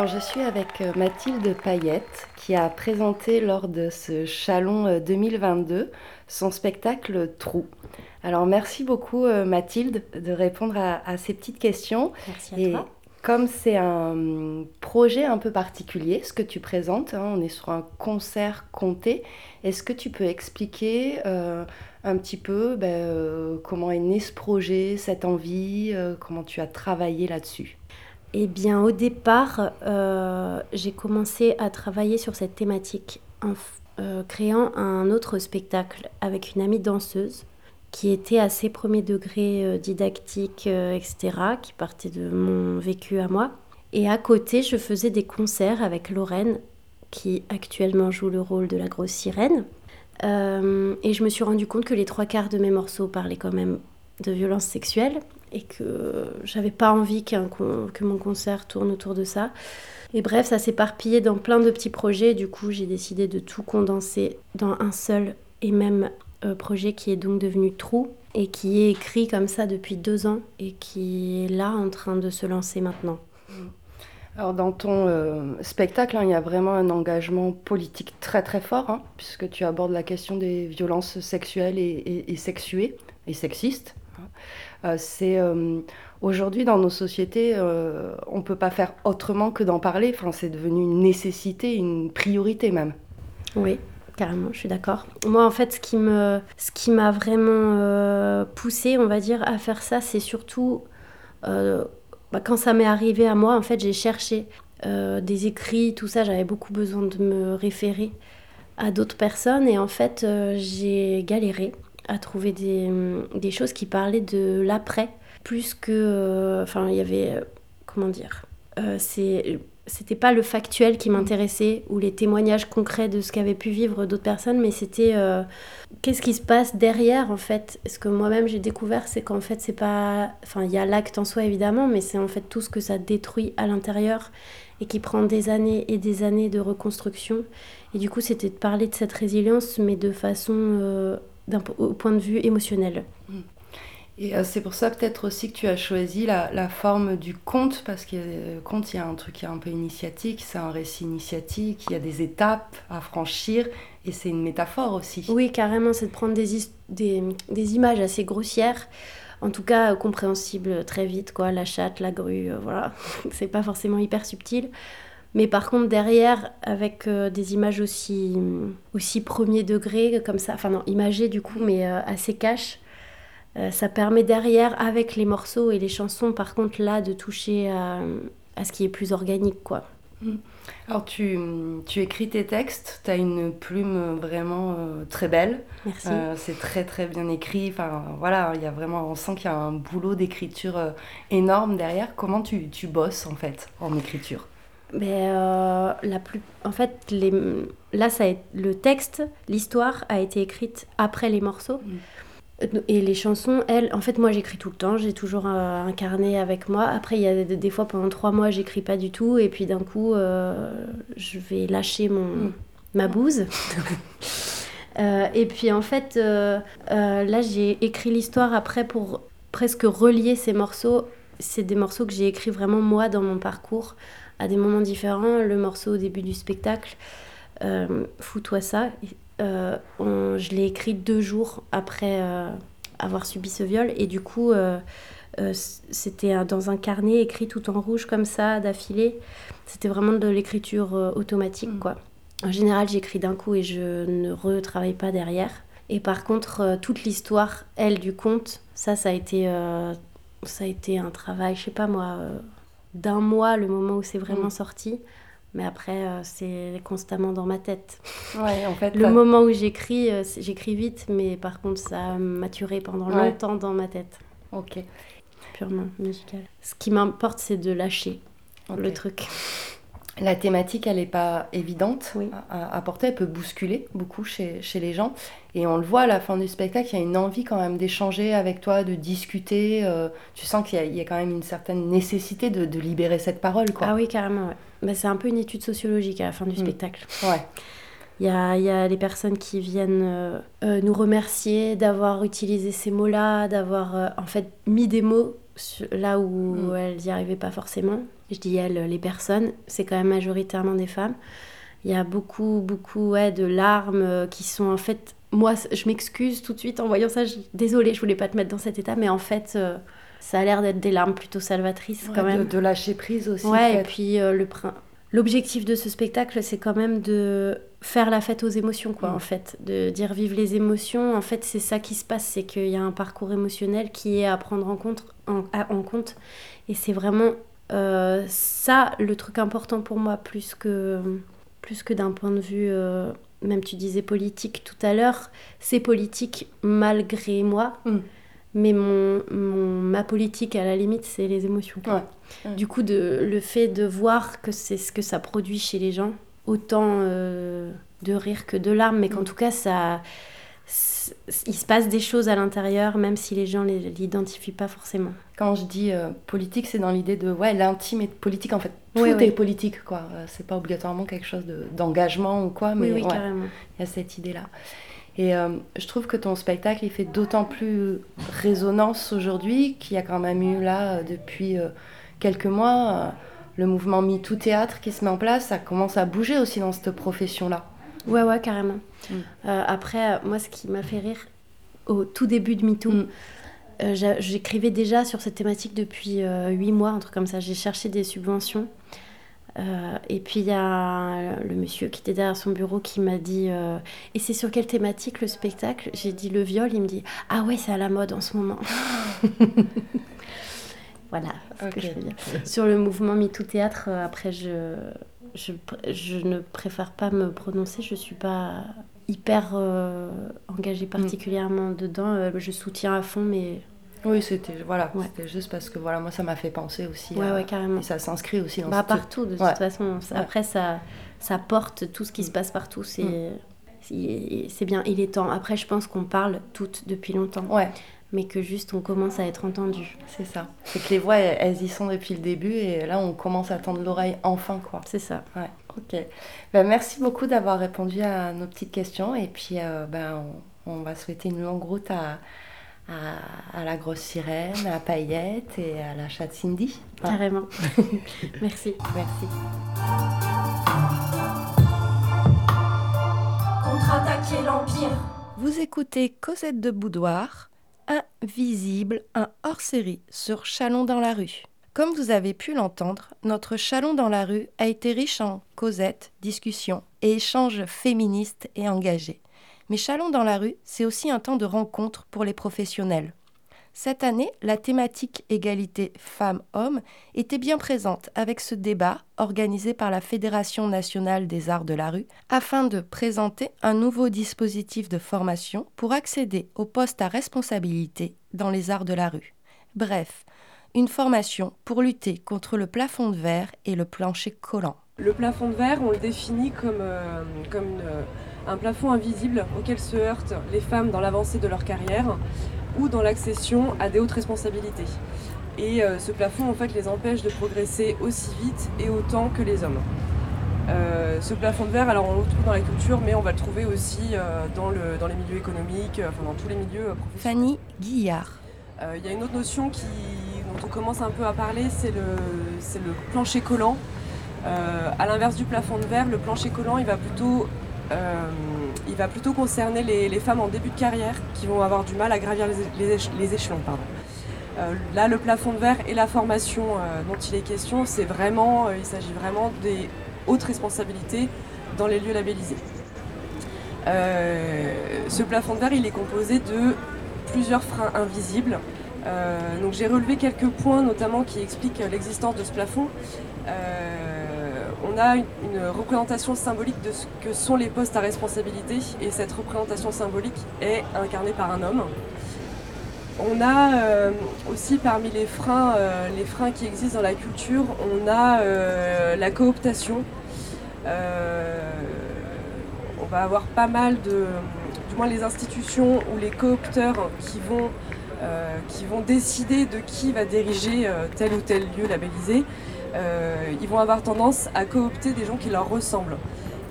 Alors je suis avec euh, Mathilde Payette qui a présenté lors de ce Chalon euh, 2022 son spectacle Trou. Alors merci beaucoup euh, Mathilde de répondre à, à ces petites questions. Merci à Et toi. comme c'est un hum, projet un peu particulier ce que tu présentes, hein, on est sur un concert compté, est-ce que tu peux expliquer euh, un petit peu ben, euh, comment est né ce projet, cette envie, euh, comment tu as travaillé là-dessus? Eh bien, au départ, euh, j'ai commencé à travailler sur cette thématique en euh, créant un autre spectacle avec une amie danseuse qui était assez premier degré euh, didactique, etc., qui partait de mon vécu à moi. Et à côté, je faisais des concerts avec Lorraine, qui actuellement joue le rôle de la grosse sirène. Et je me suis rendu compte que les trois quarts de mes morceaux parlaient quand même de violences sexuelles et que j'avais pas envie que mon concert tourne autour de ça. Et bref, ça s'est éparpillé dans plein de petits projets. Du coup, j'ai décidé de tout condenser dans un seul et même euh, projet qui est donc devenu Trou et qui est écrit comme ça depuis deux ans et qui est là en train de se lancer maintenant. Alors dans ton euh, spectacle, hein, il y a vraiment un engagement politique très très fort, hein, puisque tu abordes la question des violences sexuelles et sexuées et sexistes. Euh, c'est euh, aujourd'hui dans nos sociétés, euh, on ne peut pas faire autrement que d'en parler. Enfin, c'est devenu une nécessité, une priorité même. Oui, carrément, je suis d'accord. Moi, en fait, ce qui m'a vraiment euh, poussé, on va dire, à faire ça, c'est surtout bah, quand ça m'est arrivé à moi. En fait, j'ai cherché des écrits, tout ça. J'avais beaucoup besoin de me référer à d'autres personnes, et en fait, j'ai galéré à trouver des, des choses qui parlaient de l'après, plus que, euh, enfin, il y avait, euh, comment dire, euh, c'est c'était pas le factuel qui m'intéressait ou les témoignages concrets de ce qu'avaient pu vivre d'autres personnes, mais c'était qu'est-ce qui se passe derrière en fait? Ce que moi-même j'ai découvert, c'est qu'en fait c'est pas, enfin il y a l'acte en soi évidemment, mais c'est en fait tout ce que ça détruit à l'intérieur et qui prend des années et des années de reconstruction. Et du coup c'était de parler de cette résilience, mais de façon au point de vue émotionnel. Et euh, c'est pour ça peut-être aussi que tu as choisi la, la forme du conte, parce que le conte, il y a un truc qui est un peu initiatique, c'est un récit initiatique, il y a des étapes à franchir, et c'est une métaphore aussi. Oui, carrément, c'est de prendre des, des, des images assez grossières, en tout cas euh, compréhensibles très vite, quoi. La chatte, la grue, euh, voilà. c'est pas forcément hyper subtil. Mais par contre, derrière, avec euh, des images aussi, aussi premier degré, comme ça, enfin non, imagées du coup, mais euh, assez cash, euh, ça permet derrière, avec les morceaux et les chansons, par contre, là, de toucher à, à ce qui est plus organique, quoi. Mm. Alors tu, tu écris tes textes, tu as une plume vraiment très belle. Merci. C'est très très bien écrit. Enfin voilà, il y a vraiment, on sent qu'il y a un boulot d'écriture énorme derrière. Comment tu, tu bosses en fait en écriture? Mais euh, la plus... En fait, les... là, ça a... le texte, l'histoire a été écrite après les morceaux. Et les chansons, elles, en fait, moi j'écris tout le temps, j'ai toujours un, un carnet avec moi. Après, il y a des, des fois pendant trois mois, j'écris pas du tout, et puis d'un coup, euh, je vais lâcher mon, ma bouse. Euh, et puis en fait, euh, euh, là, j'ai écrit l'histoire après pour presque relier ces morceaux. C'est des morceaux que j'ai écrits vraiment moi dans mon parcours à des moments différents. Le morceau au début du spectacle, euh, Fous-toi ça, euh, on- je l'ai écrit deux jours après euh, avoir subi ce viol. Et du coup, euh, c'était dans un carnet écrit tout en rouge comme ça, d'affilée. C'était vraiment de l'écriture automatique, quoi. En général, j'écris d'un coup et je ne retravaille pas derrière. Et par contre, toute l'histoire, elle, du conte, ça, ça a été, euh, ça a été un travail, je sais pas moi, d'un mois, le moment où c'est vraiment Mm. sorti. Mais après, euh, c'est constamment dans ma tête. Ouais, en fait, le moment où j'écris, euh, j'écris vite, mais par contre, ça a maturé pendant Ouais. longtemps dans ma tête. Ok. Purement musical. Ce qui m'importe, c'est de lâcher le truc. La thématique, elle n'est pas évidente à, à porter, elle peut bousculer beaucoup chez, chez les gens. Et on le voit à la fin du spectacle, il y a une envie quand même d'échanger avec toi, de discuter. euh, tu sens qu'il y, a- il y a quand même une certaine nécessité de, de libérer cette parole. Quoi. Ah oui, carrément, ouais. Bah, c'est un peu une étude sociologique à la fin du Mm. spectacle. Ouais. Il y a, il y a les personnes qui viennent euh, euh, nous remercier d'avoir utilisé ces mots-là, d'avoir euh, en fait mis des mots là où Mm. elles n'y arrivaient pas forcément. Je dis elles, les personnes, c'est quand même majoritairement des femmes. Il y a beaucoup, beaucoup ouais, de larmes euh, qui sont en fait... Moi, je m'excuse tout de suite en voyant ça. Je... Désolée, je voulais pas te mettre dans cet état, mais en fait, euh, ça a l'air d'être des larmes plutôt salvatrices Ouais, quand même. de, de lâcher prise aussi. Ouais, et puis euh, le l'objectif de ce spectacle, c'est quand même de faire la fête aux émotions, quoi, Mm. en fait. De dire vivre les émotions. En fait, c'est ça qui se passe, c'est qu'il y a un parcours émotionnel qui est à prendre en compte. En, à- en compte. Et c'est vraiment euh, ça le truc important pour moi, plus que, plus que d'un point de vue. euh, même tu disais politique tout à l'heure, c'est politique malgré moi, mais mon, mon- ma politique à la limite c'est les émotions. Ouais. Du coup, de, le fait de voir que c'est ce que ça produit chez les gens, autant euh, de rire que de larmes, mais qu'en tout cas, ça, il se passe des choses à l'intérieur, même si les gens ne l'identifient pas forcément. Quand je dis euh, politique, c'est dans l'idée de ouais, l'intime est politique en fait. Tout est politique quoi. Euh, C'est pas obligatoirement quelque chose de- d'engagement ou quoi, mais oui, ouais, carrément. il y a cette idée-là. Et euh, je trouve que ton spectacle il fait d'autant plus résonance aujourd'hui qu'il y a quand même eu là depuis euh, quelques mois le mouvement MeToo Théâtre qui se met en place. Ça commence à bouger aussi dans cette profession-là. Ouais, ouais, carrément. Mm. Euh, après, euh, moi, ce qui m'a fait rire au tout début de MeToo, euh, j'a- j'écrivais déjà sur cette thématique depuis euh, huit mois, un truc comme ça. J'ai cherché des subventions. Euh, et puis il y a le monsieur qui était derrière son bureau qui m'a dit euh, Et c'est sur quelle thématique le spectacle? J'ai dit le viol. Il me dit Ah ouais, c'est à la mode en ce moment. voilà ce que je veux dire. Sur le mouvement MeToo Théâtre, euh, après, je, je, je ne préfère pas me prononcer. Je suis pas hyper euh, engagée particulièrement dedans. Euh, je soutiens à fond, mais Oui, c'était voilà, c'était juste parce que voilà, moi ça m'a fait penser aussi. Ouais, à- ouais, carrément. Et ça s'inscrit aussi dans bah, partout, de toute façon. Après, ça, ça porte tout ce qui se passe partout. C'est Mm. c'est- c'est bien, il est temps. Après, je pense qu'on parle toutes depuis longtemps. Ouais. Mais que juste, on commence à être entendu. C'est ça. C'est que les voix, elles, elles y sont depuis le début et là, on commence à tendre l'oreille enfin, quoi. C'est ça. Ouais. Ok. Ben, merci beaucoup d'avoir répondu à nos petites questions et puis euh, ben, on, on va souhaiter une longue route à, à, à la grosse sirène, à Paillette et à la chatte Cindy. Hein Carrément. Merci. Merci. Contre-attaquer l'Empire. Vous écoutez Cosette de Boudoir, Invisible, un hors-série sur Chalon dans la rue. Comme vous avez pu l'entendre, notre Chalon dans la rue a été riche en causettes, discussions et échanges féministes et engagés. Mais Chalon dans la rue, c'est aussi un temps de rencontre pour les professionnels. Cette année, la thématique égalité femmes-hommes était bien présente avec ce débat organisé par la Fédération nationale des arts de la rue afin de présenter un nouveau dispositif de formation pour accéder aux postes à responsabilité dans les arts de la rue. Bref, une formation pour lutter contre le plafond de verre et le plancher collant. Le plafond de verre, on le définit comme, euh, une- un plafond invisible auquel se heurtent les femmes dans l'avancée de leur carrière ou dans l'accession à des hautes responsabilités. Et euh, ce plafond, en fait, les empêche de progresser aussi vite et autant que les hommes. Euh, ce plafond de verre, alors on le retrouve dans la culture, mais on va le trouver aussi euh, dans, le, dans les milieux économiques, enfin dans tous les milieux professionnels. Fanny Guillard. Il y a une autre notion qui, dont on commence un peu à parler, c'est le, le plancher collant. À l'inverse du plafond de verre, le plancher collant, il va plutôt, il va plutôt concerner les, femmes en début de carrière qui vont avoir du mal à gravir les, les éche- les échelons. Euh, là, le plafond de verre et la formation euh, dont il est question, c'est vraiment, euh, il s'agit vraiment des hautes responsabilités dans les lieux labellisés. Euh, ce plafond de verre, il est composé de plusieurs freins invisibles. Euh, donc j'ai relevé quelques points notamment qui expliquent l'existence de ce plafond. On a une, représentation symbolique de ce que sont les postes à responsabilité et cette représentation symbolique est incarnée par un homme. On a euh, aussi parmi les freins, euh, les freins qui existent dans la culture, on a euh, la cooptation. On va avoir pas mal de, du moins les institutions ou les coopteurs qui vont, décider de qui va diriger tel ou tel lieu labellisé. Euh, ils vont avoir tendance à coopter des gens qui leur ressemblent.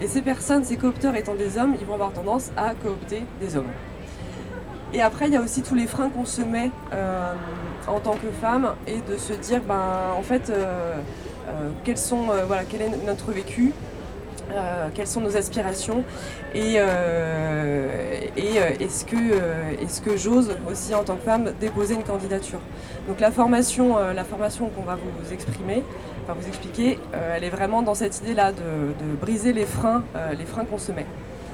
Et ces personnes, ces coopteurs étant des hommes, ils vont avoir tendance à coopter des hommes. Et après, il y a aussi tous les freins qu'on se met euh, en tant que femme et de se dire, ben, en fait, euh, quels sont, voilà, quel est notre vécu, euh, quelles sont nos aspirations et, et est-ce que, est-ce que j'ose aussi en tant que femme déposer une candidature. Donc la formation, la formation qu'on va vous exprimer, enfin vous expliquer, euh, elle est vraiment dans cette idée-là de, de briser les freins, euh, les freins qu'on se met.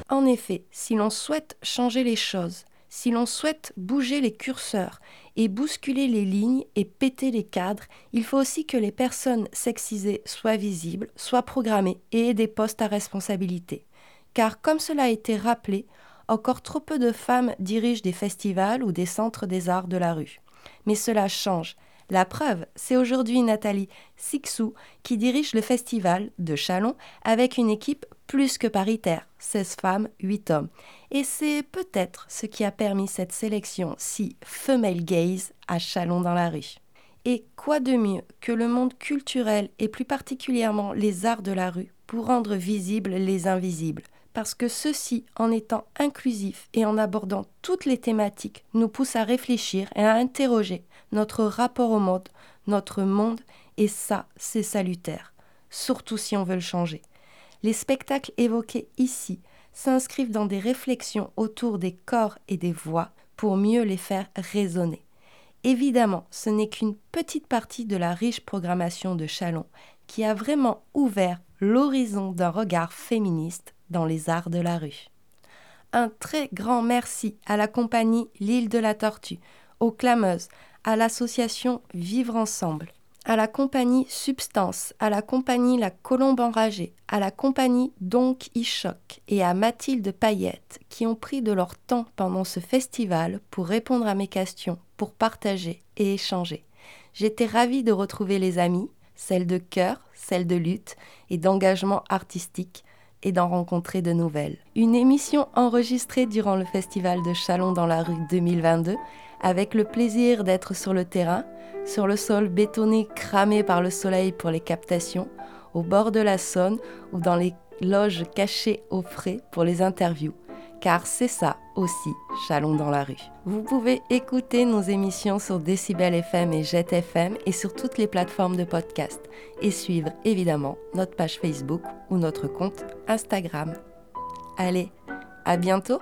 En effet, si l'on souhaite changer les choses, si l'on souhaite bouger les curseurs et bousculer les lignes et péter les cadres, il faut aussi que les personnes sexisées soient visibles, soient programmées et aient des postes à responsabilité. Car comme cela a été rappelé, encore trop peu de femmes dirigent des festivals ou des centres des arts de la rue. Mais cela change. La preuve, c'est aujourd'hui Nathalie Sixou qui dirige le festival de Chalon avec une équipe plus que paritaire, 16 femmes, 8 hommes. Et c'est peut-être ce qui a permis cette sélection si female gaze à Chalon dans la rue. Et quoi de mieux que le monde culturel et plus particulièrement les arts de la rue pour rendre visibles les invisibles? Parce que ceci, en étant inclusif et en abordant toutes les thématiques, nous pousse à réfléchir et à interroger notre rapport au monde, notre monde, et ça, c'est salutaire, surtout si on veut le changer. Les spectacles évoqués ici s'inscrivent dans des réflexions autour des corps et des voix pour mieux les faire résonner. Évidemment, ce n'est qu'une petite partie de la riche programmation de Chalon qui a vraiment ouvert l'horizon d'un regard féministe dans les arts de la rue. Un très grand merci à la compagnie L'île de la Tortue, aux clameuses, à l'association Vivre Ensemble, à la compagnie Substance, à la compagnie La Colombe Enragée, à la compagnie Donc Ichoc et à Mathilde Payette qui ont pris de leur temps pendant ce festival pour répondre à mes questions, pour partager et échanger. J'étais ravie de retrouver les amis, celles de cœur, celles de lutte et d'engagement artistique et d'en rencontrer de nouvelles. Une émission enregistrée durant le festival de Chalon dans la rue 2022 avec le plaisir d'être sur le terrain, sur le sol bétonné cramé par le soleil pour les captations, au bord de la Saône ou dans les loges cachées au frais pour les interviews. Car c'est ça aussi, Chalon dans la rue. Vous pouvez écouter nos émissions sur Décibel FM et Jet FM et sur toutes les plateformes de podcast. Et suivre évidemment notre page Facebook ou notre compte Instagram. Allez, à bientôt